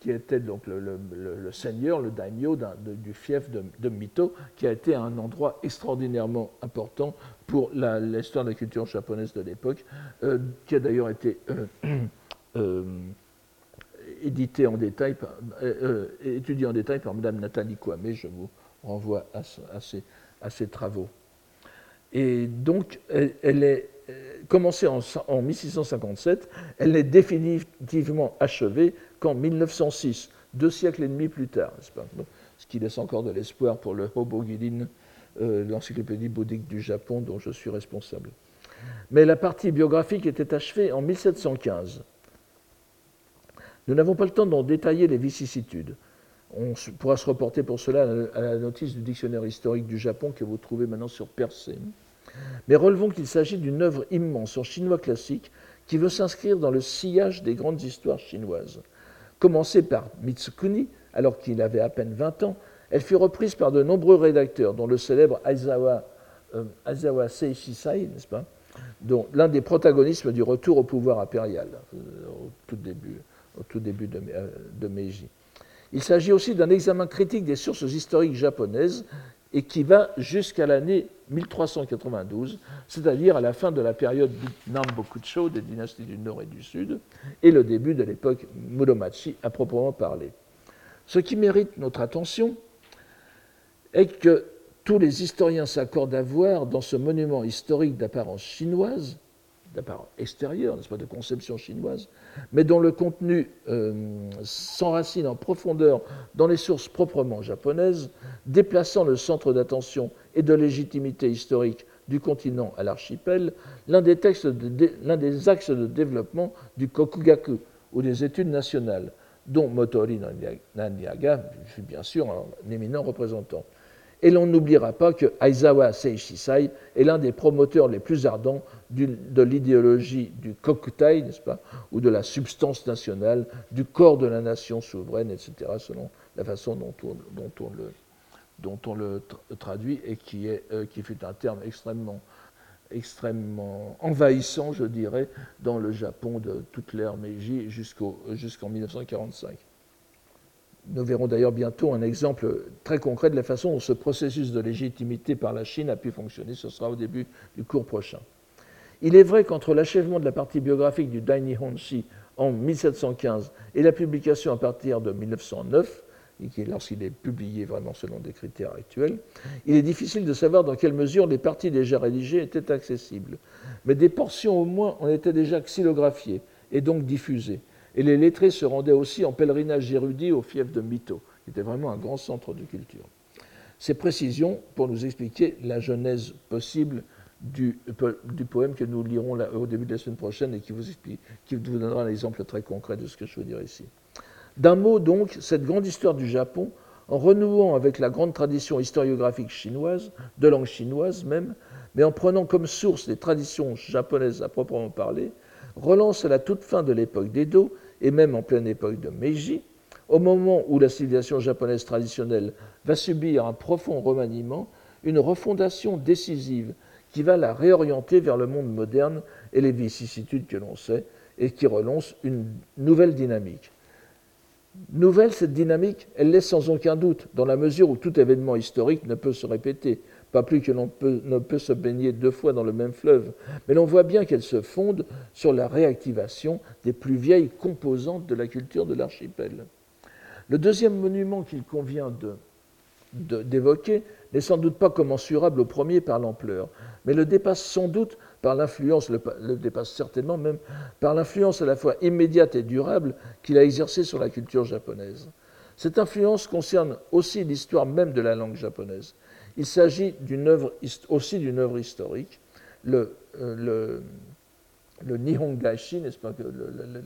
qui était donc le, seigneur, le daimyo du fief de, Mito, qui a été un endroit extraordinairement important pour l'histoire de la culture japonaise de l'époque, euh, qui a d'ailleurs été édité en détail, étudié en détail par Mme Nathalie Kwame. Je vous renvoie à, à ces à ses travaux. Et donc, elle, est euh, commencée en, 1657, elle n'est définitivement achevée qu'en 1906, deux siècles et demi plus tard, ce qui laisse encore de l'espoir pour le Hobogilin, euh, l'encyclopédie bouddhique du Japon dont je suis responsable. Mais la partie biographique était achevée en 1715. Nous n'avons pas le temps d'en détailler les vicissitudes. On pourra se reporter pour cela à la notice du dictionnaire historique du Japon que vous trouvez maintenant sur Persée. Mais relevons qu'il s'agit d'une œuvre immense en chinois classique qui veut s'inscrire dans le sillage des grandes histoires chinoises. Commencée par Mitsukuni, alors qu'il avait à peine 20 ans, elle fut reprise par de nombreux rédacteurs, dont le célèbre Aizawa, euh, Seishisai, n'est-ce pas dont l'un des protagonistes du retour au pouvoir impérial euh, au tout début, de, euh, de Meiji. Il s'agit aussi d'un examen critique des sources historiques japonaises et qui va jusqu'à l'année 1392, c'est-à-dire à la fin de la période du Nambokucho, des dynasties du Nord et du Sud, et le début de l'époque Muromachi à proprement parler. Ce qui mérite notre attention est que tous les historiens s'accordent à voir dans ce monument historique d'apparence chinoise d'apparence extérieure, n'est-ce pas, de conception chinoise, mais dont le contenu euh, s'enracine en profondeur dans les sources proprement japonaises, déplaçant le centre d'attention et de légitimité historique du continent à l'archipel, l'un des, axes de développement du Kokugaku, ou des études nationales, dont Motori Nanyaga fut bien sûr un éminent représentant. Et l'on n'oubliera pas que Aizawa Seishisai est l'un des promoteurs les plus ardents de l'idéologie du kokutai, n'est-ce pas, ou de la substance nationale, du corps de la nation souveraine, etc., selon la façon dont on, le, traduit, et euh, qui fut un terme extrêmement envahissant, je dirais, dans le Japon de toute l'ère Meiji jusqu'en 1945. Nous verrons d'ailleurs bientôt un exemple très concret de la façon dont ce processus de légitimité par la Chine a pu fonctionner. Ce sera au début du cours prochain. Il est vrai qu'entre l'achèvement de la partie biographique du Dai Nihonshi en 1715 et la publication à partir de 1909, lorsqu'il est publié vraiment selon des critères actuels, il est difficile de savoir dans quelle mesure les parties déjà rédigées étaient accessibles. Mais des portions au moins en étaient déjà xylographiées et donc diffusées. Et les lettrés se rendaient aussi en pèlerinage érudit au fief de Mito, qui était vraiment un grand centre de culture. Ces précisions pour nous expliquer la genèse possible du, poème que nous lirons au début de la semaine prochaine et qui vous, qui vous donnera un exemple très concret de ce que je veux dire ici. D'un mot donc, cette grande histoire du Japon, en renouant avec la grande tradition historiographique chinoise, de langue chinoise même, mais en prenant comme source les traditions japonaises à proprement parler, relance à la toute fin de l'époque d'Edo et même en pleine époque de Meiji, au moment où la civilisation japonaise traditionnelle va subir un profond remaniement, une refondation décisive qui va la réorienter vers le monde moderne et les vicissitudes que l'on sait, et qui relance une nouvelle dynamique. Nouvelle, cette dynamique, elle laisse sans aucun doute, dans la mesure où tout événement historique ne peut se répéter, pas plus que l'on ne peut se baigner deux fois dans le même fleuve, mais l'on voit bien qu'elle se fonde sur la réactivation des plus vieilles composantes de la culture de l'archipel. Le deuxième monument qu'il convient d'évoquer n'est sans doute pas commensurable au premier par l'ampleur, mais le dépasse sans doute par l'influence, le, dépasse certainement même par l'influence à la fois immédiate et durable qu'il a exercée sur la culture japonaise. Cette influence concerne aussi l'histoire même de la langue japonaise. Il s'agit aussi d'une œuvre historique. Le, euh, le n'est-ce pas, que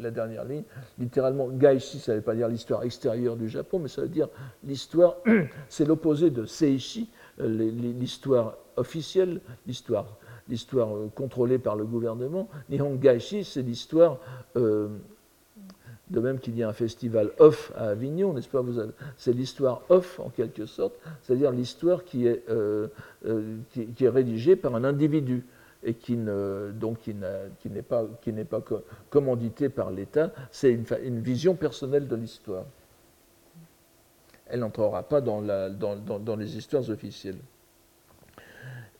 la dernière ligne, littéralement, Gaishi, ça ne veut pas dire l'histoire extérieure du Japon, mais ça veut dire l'histoire, c'est l'opposé de Seishi, euh, l'histoire officielle, l'histoire euh, contrôlée par le gouvernement. Nihon Gaishi, c'est l'histoire, de même qu'il y a un festival off à Avignon, n'est-ce pas C'est l'histoire off, en quelque sorte, c'est-à-dire l'histoire qui, est qui, est rédigée par un individu et qui n'est pas, pas commandité par l'État, c'est une, vision personnelle de l'histoire. Elle n'entrera pas dans, les histoires officielles.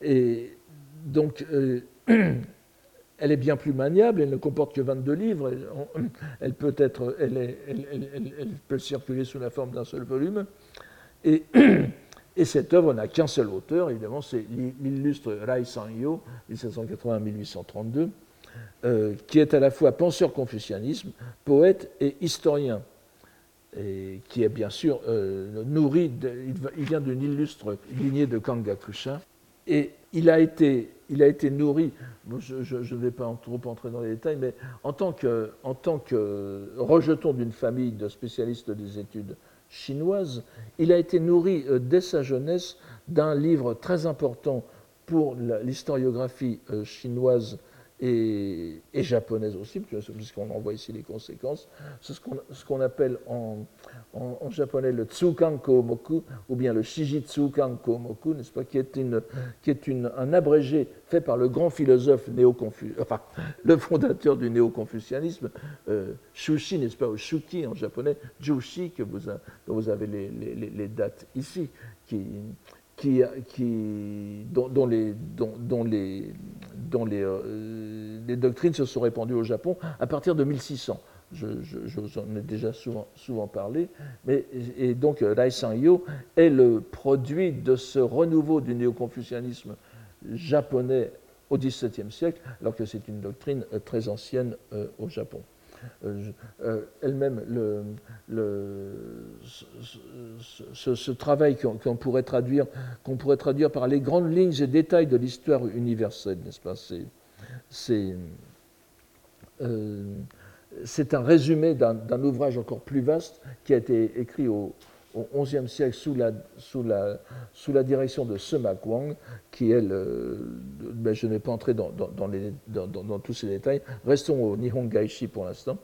Et donc, euh, elle est bien plus maniable, elle ne comporte que 22 livres, elle, peut, être, elle, peut circuler sous la forme d'un seul volume. Et Et cette œuvre n'a qu'un seul auteur, évidemment, c'est l'illustre Rai Sanyo, 1780-1832, euh, qui est à la fois penseur confucianisme, poète et historien, et qui est bien sûr euh, nourri, il vient d'une illustre lignée de Kangakusha, et il a été, il a été nourri, je ne vais pas trop entrer dans les détails, mais en tant que, rejeton d'une famille de spécialistes des études chinoise, il a été nourri euh, dès sa jeunesse d'un livre très important pour l'historiographie euh, chinoise et, japonaise aussi, puisqu'on en voit ici les conséquences. C'est ce qu'on appelle en, japonais le Tsukan Komoku, ou bien le Shijitsukan Komoku, n'est-ce pas, qui est, un abrégé fait par le grand philosophe néo enfin, le fondateur du néo-confucianisme, euh, Shushi, n'est-ce pas, ou Shuki en japonais, Jushi, que vous, dont vous avez les, les, les dates ici, qui, qui, dont, les, dont, les, dont les, euh, les, doctrines se sont répandues au Japon à partir de 1600. Je, vous en ai déjà souvent, parlé. Mais, et donc, Rai Sanyo est le produit de ce renouveau du néo-confucianisme japonais au XVIIe siècle, alors que c'est une doctrine euh, très ancienne euh, au Japon. Euh, euh, elle-même ce, travail qu'on pourrait, traduire, qu'on pourrait traduire par les grandes lignes et détails de l'histoire universelle, n'est-ce pas? C'est euh, c'est un résumé d'un ouvrage encore plus vaste qui a été écrit au, au XIe siècle sous la, sous, la, sous la, direction de Sema Kwang, qui est le. Ben, je ne vais pas entrer dans, dans, les, dans, tous ces détails, restons au Nihon Gaishi pour l'instant,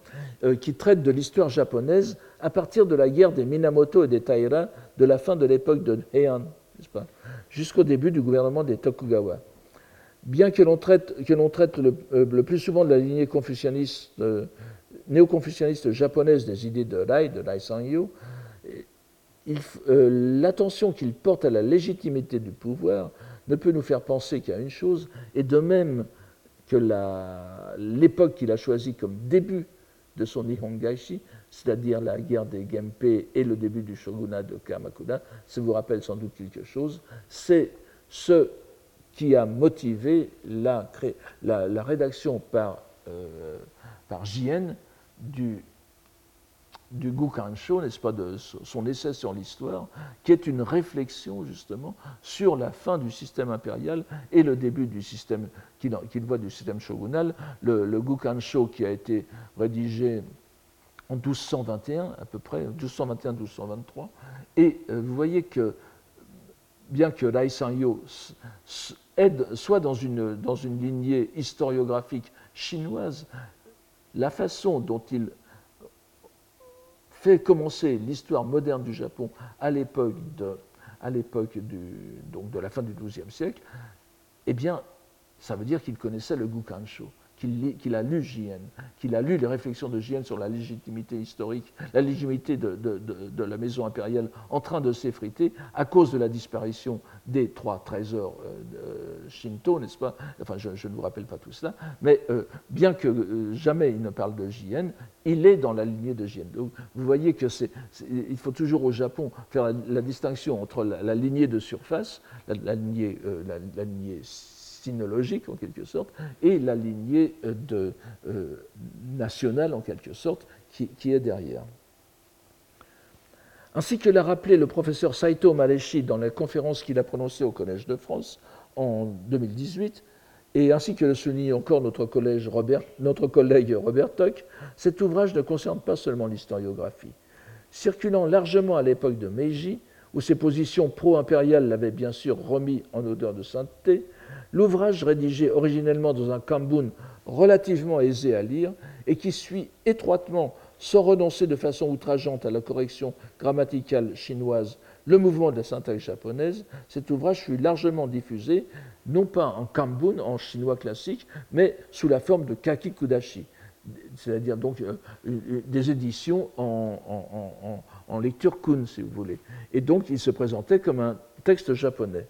euh, qui traite de l'histoire japonaise à partir de la guerre des Minamoto et des Taira de la fin de l'époque de Heian, jusqu'au début du gouvernement des Tokugawa. Bien que l'on traite, que traite le, euh, le, plus souvent de la lignée confucianiste, euh, néo-confucianiste japonaise des idées de Rai, de Rai Sanyo, euh, l'attention qu'il porte à la légitimité du pouvoir ne peut nous faire penser qu'à une chose, et de même que l'époque qu'il a choisie comme début de son Nihongaishi, c'est-à-dire la guerre des Genpei et le début du shogunat de Kamakura, ça vous rappelle sans doute quelque chose, c'est ce qui a motivé la, rédaction par, euh, par JN du du Gukansho, n'est-ce pas, de son essai sur l'histoire, qui est une réflexion justement sur la fin du système impérial et le début du système qu'il voit du système shogunal. Le, le Gukansho qui a été rédigé en 1221 à peu près, 1221-1223, et euh, vous voyez que bien que Lai Sanyo soit dans une, dans une lignée historiographique chinoise, la façon dont il fait commencer l'histoire moderne du Japon à l'époque de, la fin du XIIe siècle, eh bien, ça veut dire qu'il connaissait le Gukansho qu'il a lu JN, qu'il a lu les réflexions de JN sur la légitimité historique, la légitimité de, la maison impériale en train de s'effriter à cause de la disparition des trois trésors euh, Shinto, n'est-ce pas? Enfin, je, ne vous rappelle pas tout cela, mais euh, bien que euh, jamais il ne parle de JN, il est dans la lignée de JN. Donc, vous voyez que c'est, il faut toujours au Japon faire la, distinction entre la, lignée de surface, la lignée en quelque sorte, et la lignée euh, euh, nationale en quelque sorte qui, est derrière. Ainsi que l'a rappelé le professeur Saito Maleshi dans la conférence qu'il a prononcée au Collège de France en 2018, Et ainsi que le souligne encore notre, collègue Robert, notre collègue Robert Tuck, cet ouvrage ne concerne pas seulement l'historiographie. Circulant largement à l'époque de Meiji, où ses positions pro-impériales l'avaient bien sûr remis en odeur de sainteté, l'ouvrage rédigé originellement dans un kambun relativement aisé à lire et qui suit étroitement, sans renoncer de façon outrageante à la correction grammaticale chinoise, le mouvement de la syntaxe japonaise, cet ouvrage fut largement diffusé, non pas en kambun, en chinois classique, mais sous la forme de kakikudashi, c'est-à-dire donc euh, des éditions en, en, lecture kun, si vous voulez. Et donc il se présentait comme un texte japonais.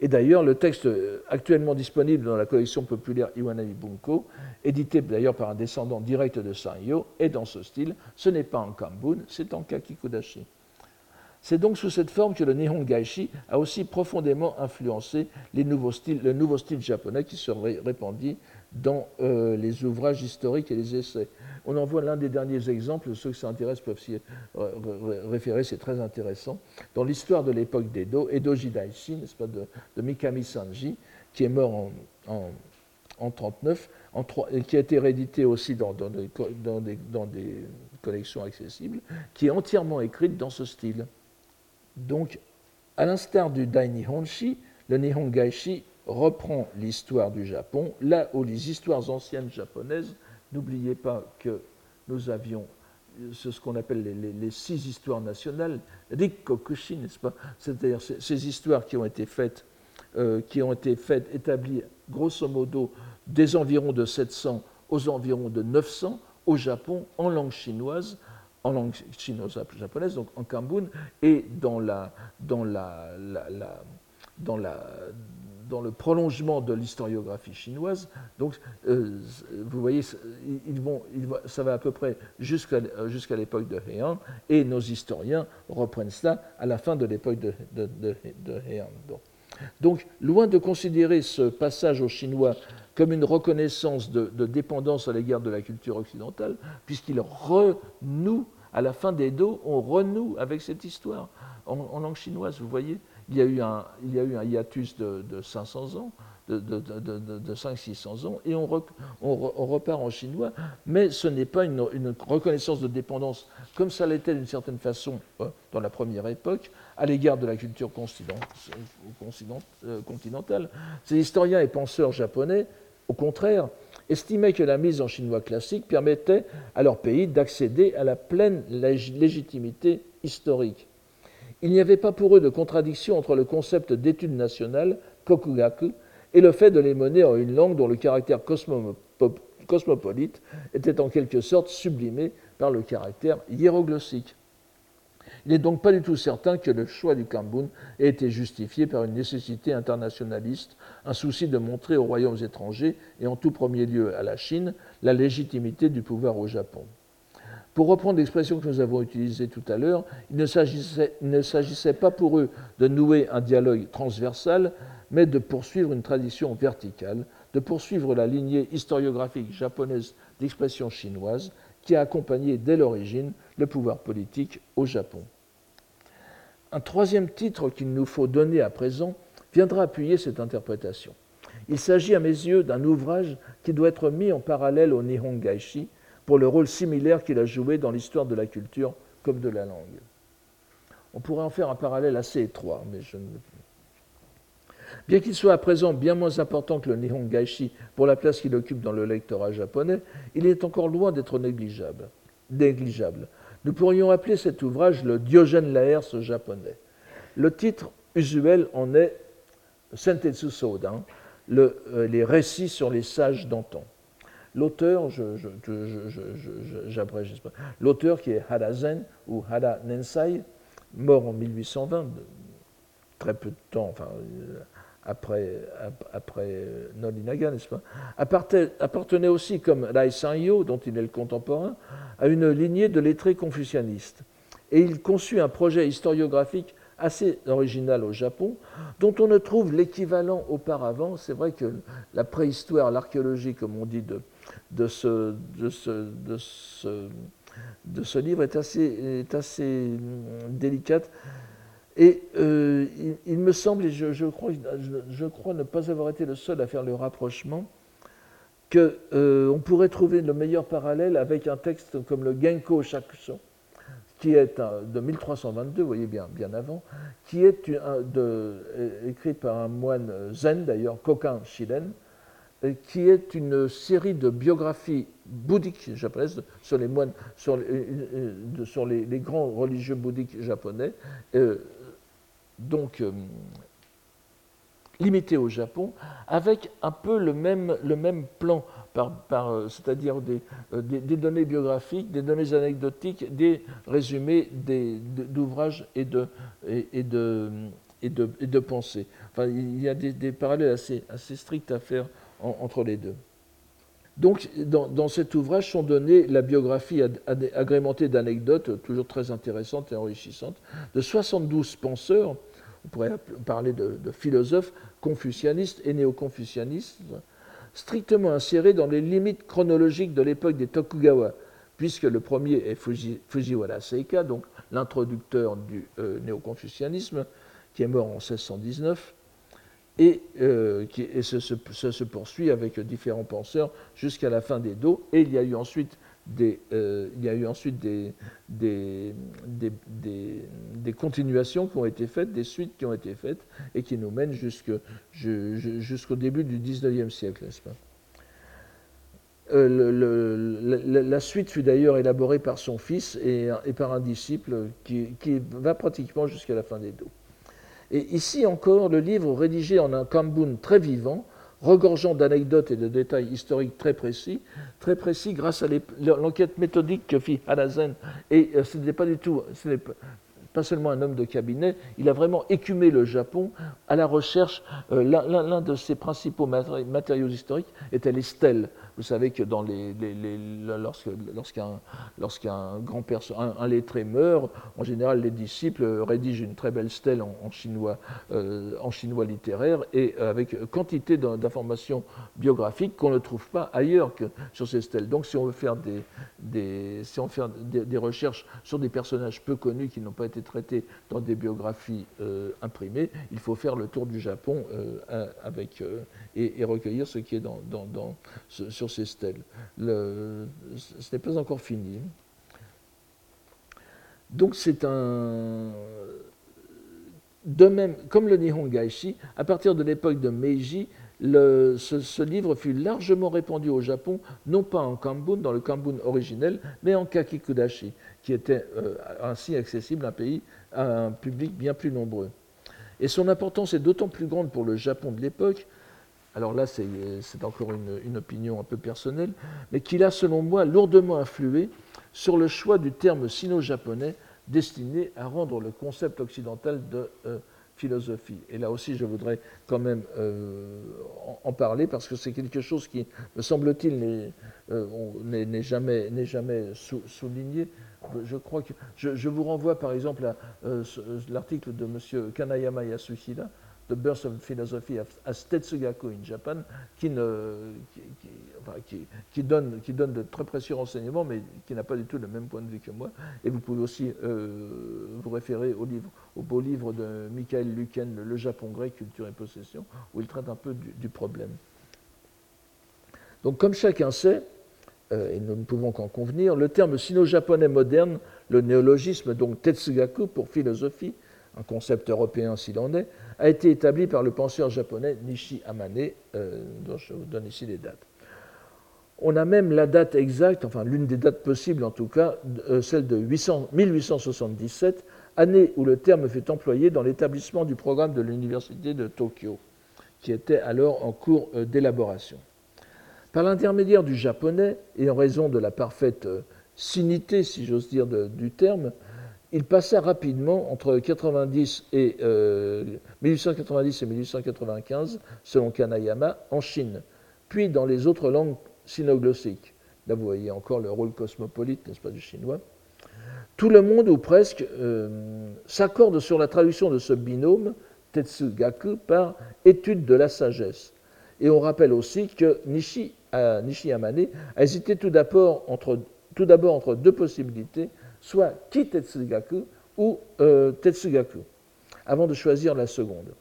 Et d'ailleurs, le texte euh, actuellement disponible dans la collection populaire Iwanami Bunko, édité d'ailleurs par un descendant direct de Sanyo, est dans ce style. Ce n'est pas en kambun, c'est en kakikudashi. C'est donc sous cette forme que le Nihon Gaishi a aussi profondément influencé les nouveaux styles, le nouveau style japonais qui se répandit dans euh, les ouvrages historiques et les essais. On en voit l'un des derniers exemples, ceux qui s'intéressent peuvent s'y référer, c'est très intéressant. Dans l'histoire de l'époque d'Edo, Edo Jidaishi, n'est-ce pas, de, Mikami Sanji, qui est mort en, en, en 39, et qui a été réédité aussi dans, des, collections accessibles, qui est entièrement écrite dans ce style. Donc, à l'instar du Dai Nihonshi, le Nihon Gaishi reprend l'histoire du Japon, là où les histoires anciennes japonaises N'oubliez pas que nous avions ce qu'on appelle les, six histoires nationales, Rikkokushi, n'est-ce pas? C'est-à-dire ces, histoires qui ont été faites, euh, qui ont été faites, établies grosso modo des environs de 700 aux environs de 900 au Japon en langue chinoise, en langue chinoise japonaise, donc en kambun, et dans la, dans la, dans la, dans le prolongement de l'historiographie chinoise. Donc, euh, vous voyez, ils vont, ça va à peu près jusqu'à l'époque de Heian, et nos historiens reprennent cela à la fin de l'époque de, Heian. Donc, loin de considérer ce passage au chinois comme une reconnaissance de, dépendance à l'égard de la culture occidentale, puisqu'il renoue, à la fin des dos, on renoue avec cette histoire en langue chinoise, vous voyez il y a eu un, hiatus de, 500 ans, de, de, 500-600 ans, et on, repart en chinois, mais ce n'est pas une, reconnaissance de dépendance comme ça l'était d'une certaine façon euh, dans la première époque à l'égard de la culture euh, continentale. Ces historiens et penseurs japonais, au contraire, estimaient que la mise en chinois classique permettait à leur pays d'accéder à la pleine légitimité historique il n'y avait pas pour eux de contradiction entre le concept d'étude nationale, kokugaku, et le fait de les mener en une langue dont le caractère cosmopolite était en quelque sorte sublimé par le caractère hiéroglossique. Il n'est donc pas du tout certain que le choix du Kambun ait été justifié par une nécessité internationaliste, un souci de montrer aux royaumes étrangers, et en tout premier lieu à la Chine, la légitimité du pouvoir au Japon. Pour reprendre l'expression que nous avons utilisée tout à l'heure, il ne s'agissait pas pour eux de nouer un dialogue transversal, mais de poursuivre une tradition verticale, de poursuivre la lignée historiographique japonaise d'expression chinoise qui a accompagné dès l'origine le pouvoir politique au Japon. Un troisième titre qu'il nous faut donner à présent viendra appuyer cette interprétation. Il s'agit à mes yeux d'un ouvrage qui doit être mis en parallèle au Nihon Gaishi, pour le rôle similaire qu'il a joué dans l'histoire de la culture comme de la langue. On pourrait en faire un parallèle assez étroit, mais je ne. Bien qu'il soit à présent bien moins important que le Nihon Gaishi pour la place qu'il occupe dans le lectorat japonais, il est encore loin d'être négligeable. négligeable. Nous pourrions appeler cet ouvrage le Diogène Laërce japonais. Le titre usuel en est Sentetsu Sodan, le, euh, les récits sur les sages d'antan. L'auteur, j'abrège, pas, l'auteur qui est Hada Zen ou Hada Nensai, mort en 1820, très peu de temps, enfin, euh, après, après euh, n'est-ce pas, appartenait aussi, comme Rai Sanyo, dont il est le contemporain, à une lignée de lettrés confucianistes. Et il conçut un projet historiographique assez original au Japon, dont on ne trouve l'équivalent auparavant. C'est vrai que la préhistoire, l'archéologie, comme on dit, de, de ce, de ce, de ce, de ce livre est assez, est assez délicate. Et euh, il, me semble, et je, crois, je, crois, ne pas avoir été le seul à faire le rapprochement, qu'on euh, pourrait trouver le meilleur parallèle avec un texte comme le Genko Shakusho, qui est de 1322, vous voyez bien, bien avant, qui est écrit par un moine zen d'ailleurs, Kokan Shilen, qui est une série de biographies bouddhiques japonaises sur les moines, sur les, sur les, grands religieux bouddhiques japonais, euh, donc euh, limité au Japon, avec un peu le même, le même plan, euh, c'est-à-dire euh, des, des, données biographiques, des données anecdotiques, des résumés d'ouvrages et de, et, de, et, de, et de. Enfin, il y a des, parallèles assez, assez stricts à faire entre les deux. Donc, dans, cet ouvrage sont données la biographie agrémentée d'anecdotes, toujours très intéressantes et enrichissantes, de 72 penseurs on pourrait parler de, philosophes confucianistes et néo-confucianistes, strictement insérés dans les limites chronologiques de l'époque des Tokugawa, puisque le premier est Fujiwara Seika, donc l'introducteur du euh, néo-confucianisme, qui est mort en 1619, et, euh, qui, ça, se, poursuit avec différents penseurs jusqu'à la fin des Do. Et il y a eu ensuite euh, il y a eu ensuite des, des, des, continuations qui ont été faites, des suites qui ont été faites et qui nous mènent jusqu'au début du XIXe siècle, n'est-ce pas? Euh, la suite fut d'ailleurs élaborée par son fils et, et par un disciple qui, qui va pratiquement jusqu'à la fin des dos. Et ici encore, le livre rédigé en un kambun très vivant regorgeant d'anecdotes et de détails historiques très précis, très précis grâce à l'enquête méthodique que fit Hanazen. Et euh, ce n'est pas du tout, ce n'est pas seulement un homme de cabinet, il a vraiment écumé le Japon à la recherche. Euh, l'un de ses principaux matériaux historiques était les stèles. Vous savez que lorsqu'un grand un, lettré meurt, en général les disciples rédigent une très belle stèle en, chinois, euh, chinois littéraire et avec quantité d'informations biographiques qu'on ne trouve pas ailleurs que sur ces stèles. Donc si on veut faire des, si on des, recherches sur des personnages peu connus qui n'ont pas été traités dans des biographies euh, imprimées, il faut faire le tour du Japon euh, avec, et, recueillir ce qui est dans, sur ces stèles. ce n'est pas encore fini. Donc c'est un... De même, comme le Nihon Gaishi, à partir de l'époque de Meiji, ce, livre fut largement répandu au Japon, non pas en Kambun, dans le Kambun originel, mais en Kakikudashi, qui était euh, ainsi accessible à un public bien plus nombreux. Et son importance est d'autant plus grande pour le Japon de l'époque alors là c'est encore une, opinion un peu personnelle, mais qu'il a selon moi lourdement influé sur le choix du terme sino-japonais destiné à rendre le concept occidental de euh, philosophie. Et là aussi, je voudrais quand même euh, en, parler parce que c'est quelque chose qui, me semble-t-il, n'est euh, jamais, jamais souligné. Je crois que je, vous renvoie par exemple à l'article de M. Kanayama Yasuhira The Birth of Philosophy as Tetsugaku in Japan, qui donne de très précieux renseignements, mais qui n'a pas du tout le même point de vue que moi. Et vous pouvez aussi euh, vous référer au, livre, au beau livre de Michael Luken, Le Japon grec, culture et possession, où il traite un peu du, problème. Donc, comme chacun sait, euh, et nous ne pouvons qu'en convenir, le terme sino-japonais moderne, le néologisme, donc Tetsugaku pour philosophie, un concept européen s'il en est, a été établi par le penseur japonais Nishi Amane, euh, dont je vous donne ici les dates. On a même la date exacte, enfin l'une des dates possibles en tout cas, euh, celle de 1877, année où le terme fut employé dans l'établissement du programme de l'Université de Tokyo, qui était alors en cours euh, d'élaboration. Par l'intermédiaire du japonais, et en raison de la parfaite sinité, si j'ose dire, du terme, il passa rapidement entre 90 et, 1890 euh, et 1895, selon Kanayama, en Chine, puis dans les autres langues sinoglossiques. Là, vous voyez encore le rôle cosmopolite, n'est-ce pas, du chinois. Tout le monde, ou presque, euh, s'accorde sur la traduction de ce binôme, Tetsugaku, par étude de la sagesse. Et on rappelle aussi que Nishi, euh, Nishi Amane a hésité tout d'abord entre deux possibilités soit Ki Tetsugaku ou euh, Tetsugaku. avant de choisir la seconde.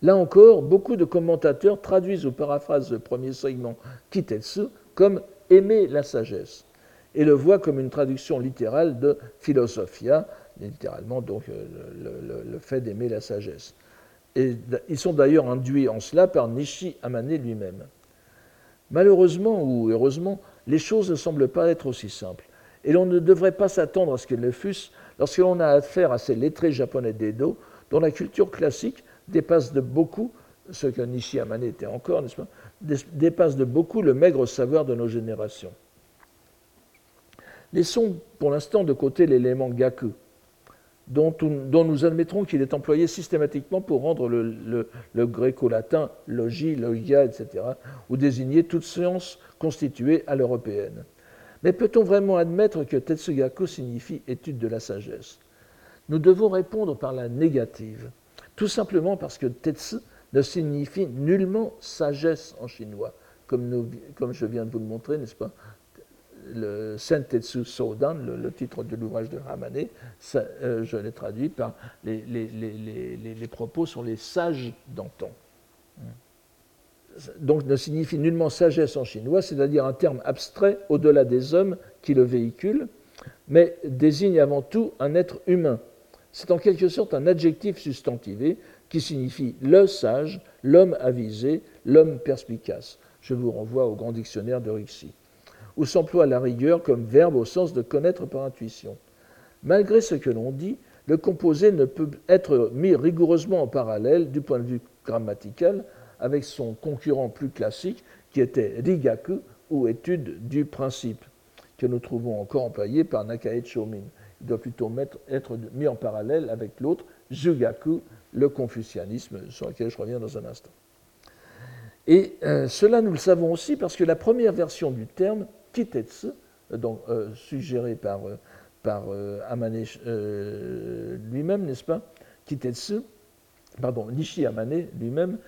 Là encore, beaucoup de commentateurs traduisent ou paraphrasent le premier segment Kitetsu comme aimer la sagesse et le voient comme une traduction littérale de philosophia, littéralement donc euh, le, fait d'aimer la sagesse. Ils sont d'ailleurs induits en cela par Nishi Amane lui-même. Malheureusement ou heureusement, les choses ne semblent pas être aussi simples, et l'on ne devrait pas s'attendre à ce qu'elles le fussent lorsque l'on a affaire à ces lettrés japonais d'Edo, dont la culture classique dépasse de beaucoup, ce que Nishi Amane était encore, n'est-ce pas, dépasse de beaucoup le maigre savoir de nos générations. Laissons pour l'instant de côté l'élément gaku, dont, nous admettrons qu'il est employé systématiquement pour rendre le, gréco-latin logi, logia, etc., ou désigner toute science constituée à l'européenne. Mais peut-on vraiment admettre que Tetsugaku signifie étude de la sagesse? Nous devons répondre par la négative, tout simplement parce que Tetsu ne signifie nullement sagesse en chinois, comme, je viens de vous le montrer, n'est-ce pas? Le Sentetsu Sodan, le, titre de l'ouvrage de Ramane, euh, je l'ai traduit par les, propos sur les sages d'antan. Donc ne signifie nullement sagesse en chinois, c'est-à-dire un terme abstrait au-delà des hommes qui le véhiculent, mais désigne avant tout un être humain. C'est en quelque sorte un adjectif substantivé qui signifie le sage, l'homme avisé, l'homme perspicace. Je vous renvoie au grand dictionnaire de Rixi ou s'emploie la rigueur comme verbe au sens de connaître par intuition. Malgré ce que l'on dit, le composé ne peut être mis rigoureusement en parallèle du point de vue grammatical avec son concurrent plus classique qui était rigaku ou étude du principe, que nous trouvons encore employé par Nakae Chomin. Il doit plutôt être mis en parallèle avec l'autre, jugaku, le confucianisme, sur lequel je reviens dans un instant. Et euh, cela, nous le savons aussi parce que la première version du terme Kitetsu, donc, euh, par, euh, par euh, Amane lui-même, n'est-ce pas? Kitetsu, pardon, Nishi Amane lui-même,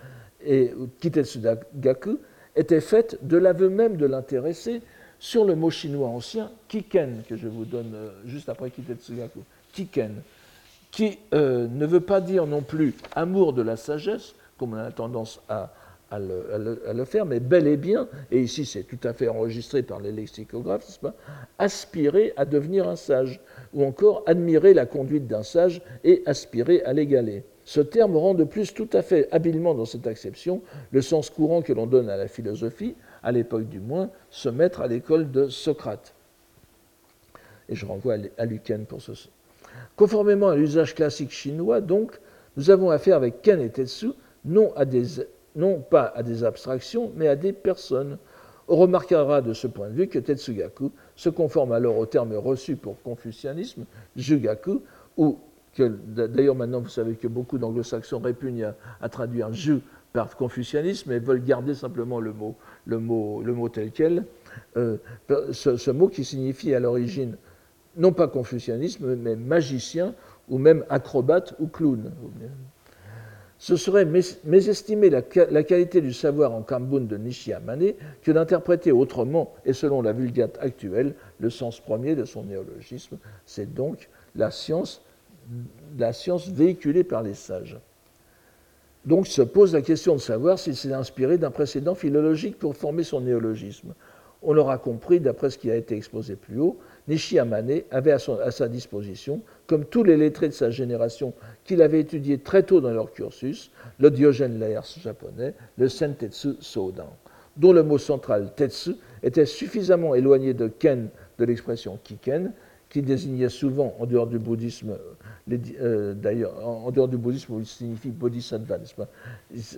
et Kitetsu Gaku, était faite de l'aveu même de l'intéressé sur le mot chinois ancien Kiken, que je vous donne juste après Kitetsu Gaku. Kiken, qui ne veut pas dire non plus amour de la sagesse, comme on a tendance à, le, faire, mais bel et bien, et ici c'est tout à fait enregistré par les lexicographes, aspirer à devenir un sage, ou encore admirer la conduite d'un sage et aspirer à l'égaler. Ce terme rend de plus tout à fait habilement dans cette acception le sens courant que l'on donne à la philosophie, à l'époque du moins, se mettre à l'école de Socrate. Et je renvoie à Lucan pour ce. Conformément à l'usage classique chinois, donc, nous avons affaire avec Ken et Tetsu, non pas à des abstractions, mais à des personnes. On remarquera de ce point de vue que Tetsugaku se conforme alors au terme reçu pour confucianisme, jugaku, ou que d'ailleurs maintenant vous savez que beaucoup d'anglo-saxons répugnent à, traduire ju par confucianisme et veulent garder simplement le mot, tel quel. Euh, ce, mot qui signifie à l'origine non pas confucianisme, mais magicien ou même acrobate ou clown. Ce serait mésestimer la, qualité du savoir en Kambun de Amane que d'interpréter autrement et selon la vulgate actuelle le sens premier de son néologisme. C'est donc la science, la science véhiculée par les sages. Donc se pose la question de savoir s'il s'est inspiré d'un précédent philologique pour former son néologisme. On l'aura compris, d'après ce qui a été exposé plus haut, Nishi Amane avait à, sa disposition, comme tous les lettrés de sa génération qu'il avait étudiés très tôt dans leur cursus, le Diogène Laërce japonais, le Sentetsu Sodan, dont le mot central tetsu était suffisamment éloigné de ken de l'expression kiken, qui désignait souvent, en dehors du bouddhisme, euh, d'ailleurs, en, dehors du bouddhisme, il signifie bodhisattva, n'est-ce pas?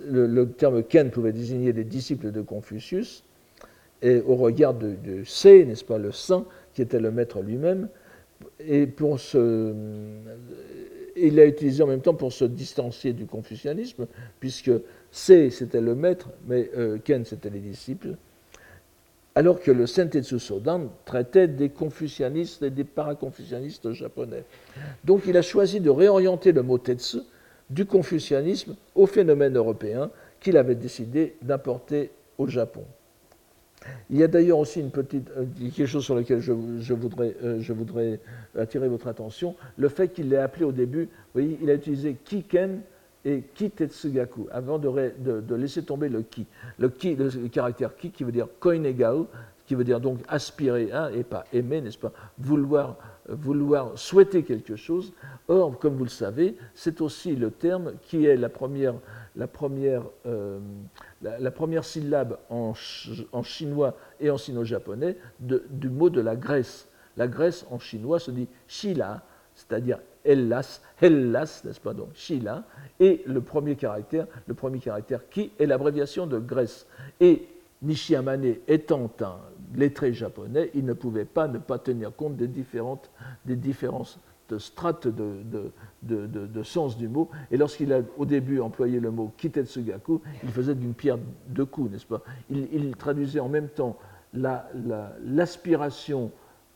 Le, terme ken pouvait désigner les disciples de Confucius, et au regard de, C, n'est-ce pas, le saint, qui était le maître lui-même, et se, il l'a utilisé en même temps pour se distancier du confucianisme, puisque C c'était le maître, mais euh, Ken c'était les disciples, alors que le Sentetsu Sodan traitait des confucianistes et des paraconfucianistes japonais. Donc il a choisi de réorienter le mot Tetsu du confucianisme au phénomène européen qu'il avait décidé d'importer au Japon. Il y a d'ailleurs aussi une petite, euh, quelque chose sur lequel je, voudrais, euh, je, voudrais, attirer votre attention, le fait qu'il l'ait appelé au début, vous voyez, il a utilisé Kiken et Kitetsugaku, avant de, de, laisser tomber le ki. Le, ki, le, caractère ki qui veut dire koinegao, qui veut dire donc aspirer à et pas aimer, n'est-ce pas? Vouloir, vouloir souhaiter quelque chose. Or, comme vous le savez, c'est aussi le terme qui est la première, la première, euh, la, première syllabe en, en, chinois et en sino-japonais du mot de la Grèce. La Grèce en chinois se dit shila, c'est-à-dire Hellas, Hellas, n'est-ce pas donc Shila, et le premier caractère, le premier caractère qui est l'abréviation de Grèce. Et Nishiamane étant un lettré japonais, il ne pouvait pas ne pas tenir compte des différentes, des différences de strates de, de, de, sens du mot. Et lorsqu'il a au début employé le mot kitetsugaku, il faisait d'une pierre deux coups, n'est-ce pas? Il, traduisait en même temps l'aspiration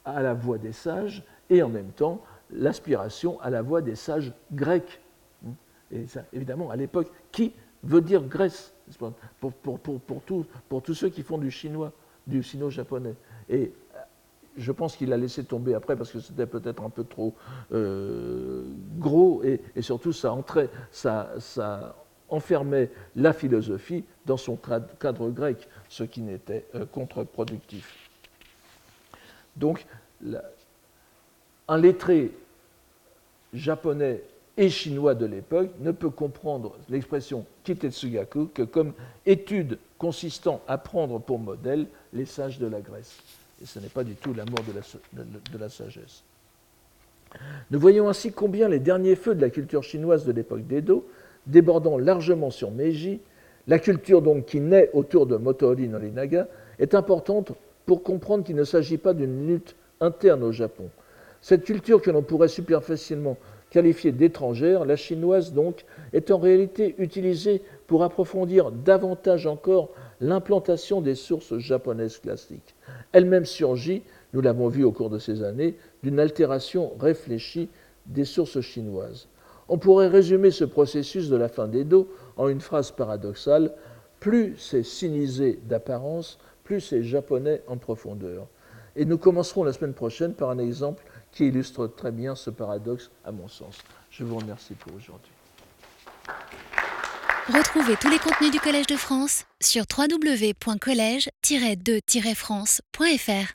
la, à la voix des sages et en même temps l'aspiration à la voix des sages grecs. Et ça, évidemment, à l'époque, qui veut dire Grèce pour, pour, pour, pour, tous ceux qui font du chinois, du sino-japonais. Et euh, je pense qu'il a laissé tomber après parce que c'était peut-être un peu trop euh, gros et, surtout ça, entrait, ça, ça, enfermait la philosophie dans son cadre grec, ce qui n'était euh, contre-productif. Donc, un lettré japonais et chinois de l'époque ne peut comprendre l'expression kitetsugaku que comme étude consistant à prendre pour modèle les sages de la Grèce. Et ce n'est pas du tout l'amour de la, sagesse. Nous voyons ainsi combien les derniers feux de la culture chinoise de l'époque d'Edo, débordant largement sur Meiji, la culture donc qui naît autour de Motoori Norinaga, est importante pour comprendre qu'il ne s'agit pas d'une lutte interne au Japon. Cette culture que l'on pourrait super facilement qualifiée d'étrangère, la chinoise donc, est en réalité utilisée pour approfondir davantage encore l'implantation des sources japonaises classiques. Elle-même surgit, nous l'avons vu au cours de ces années, d'une altération réfléchie des sources chinoises. On pourrait résumer ce processus de la fin d'Edo en une phrase paradoxale plus c'est sinisé d'apparence, plus c'est japonais en profondeur. Et nous commencerons la semaine prochaine par un exemple qui illustre très bien ce paradoxe, à mon sens. Je vous remercie pour aujourd'hui. Retrouvez tous les contenus du Collège de France sur www.colège-2-france.fr.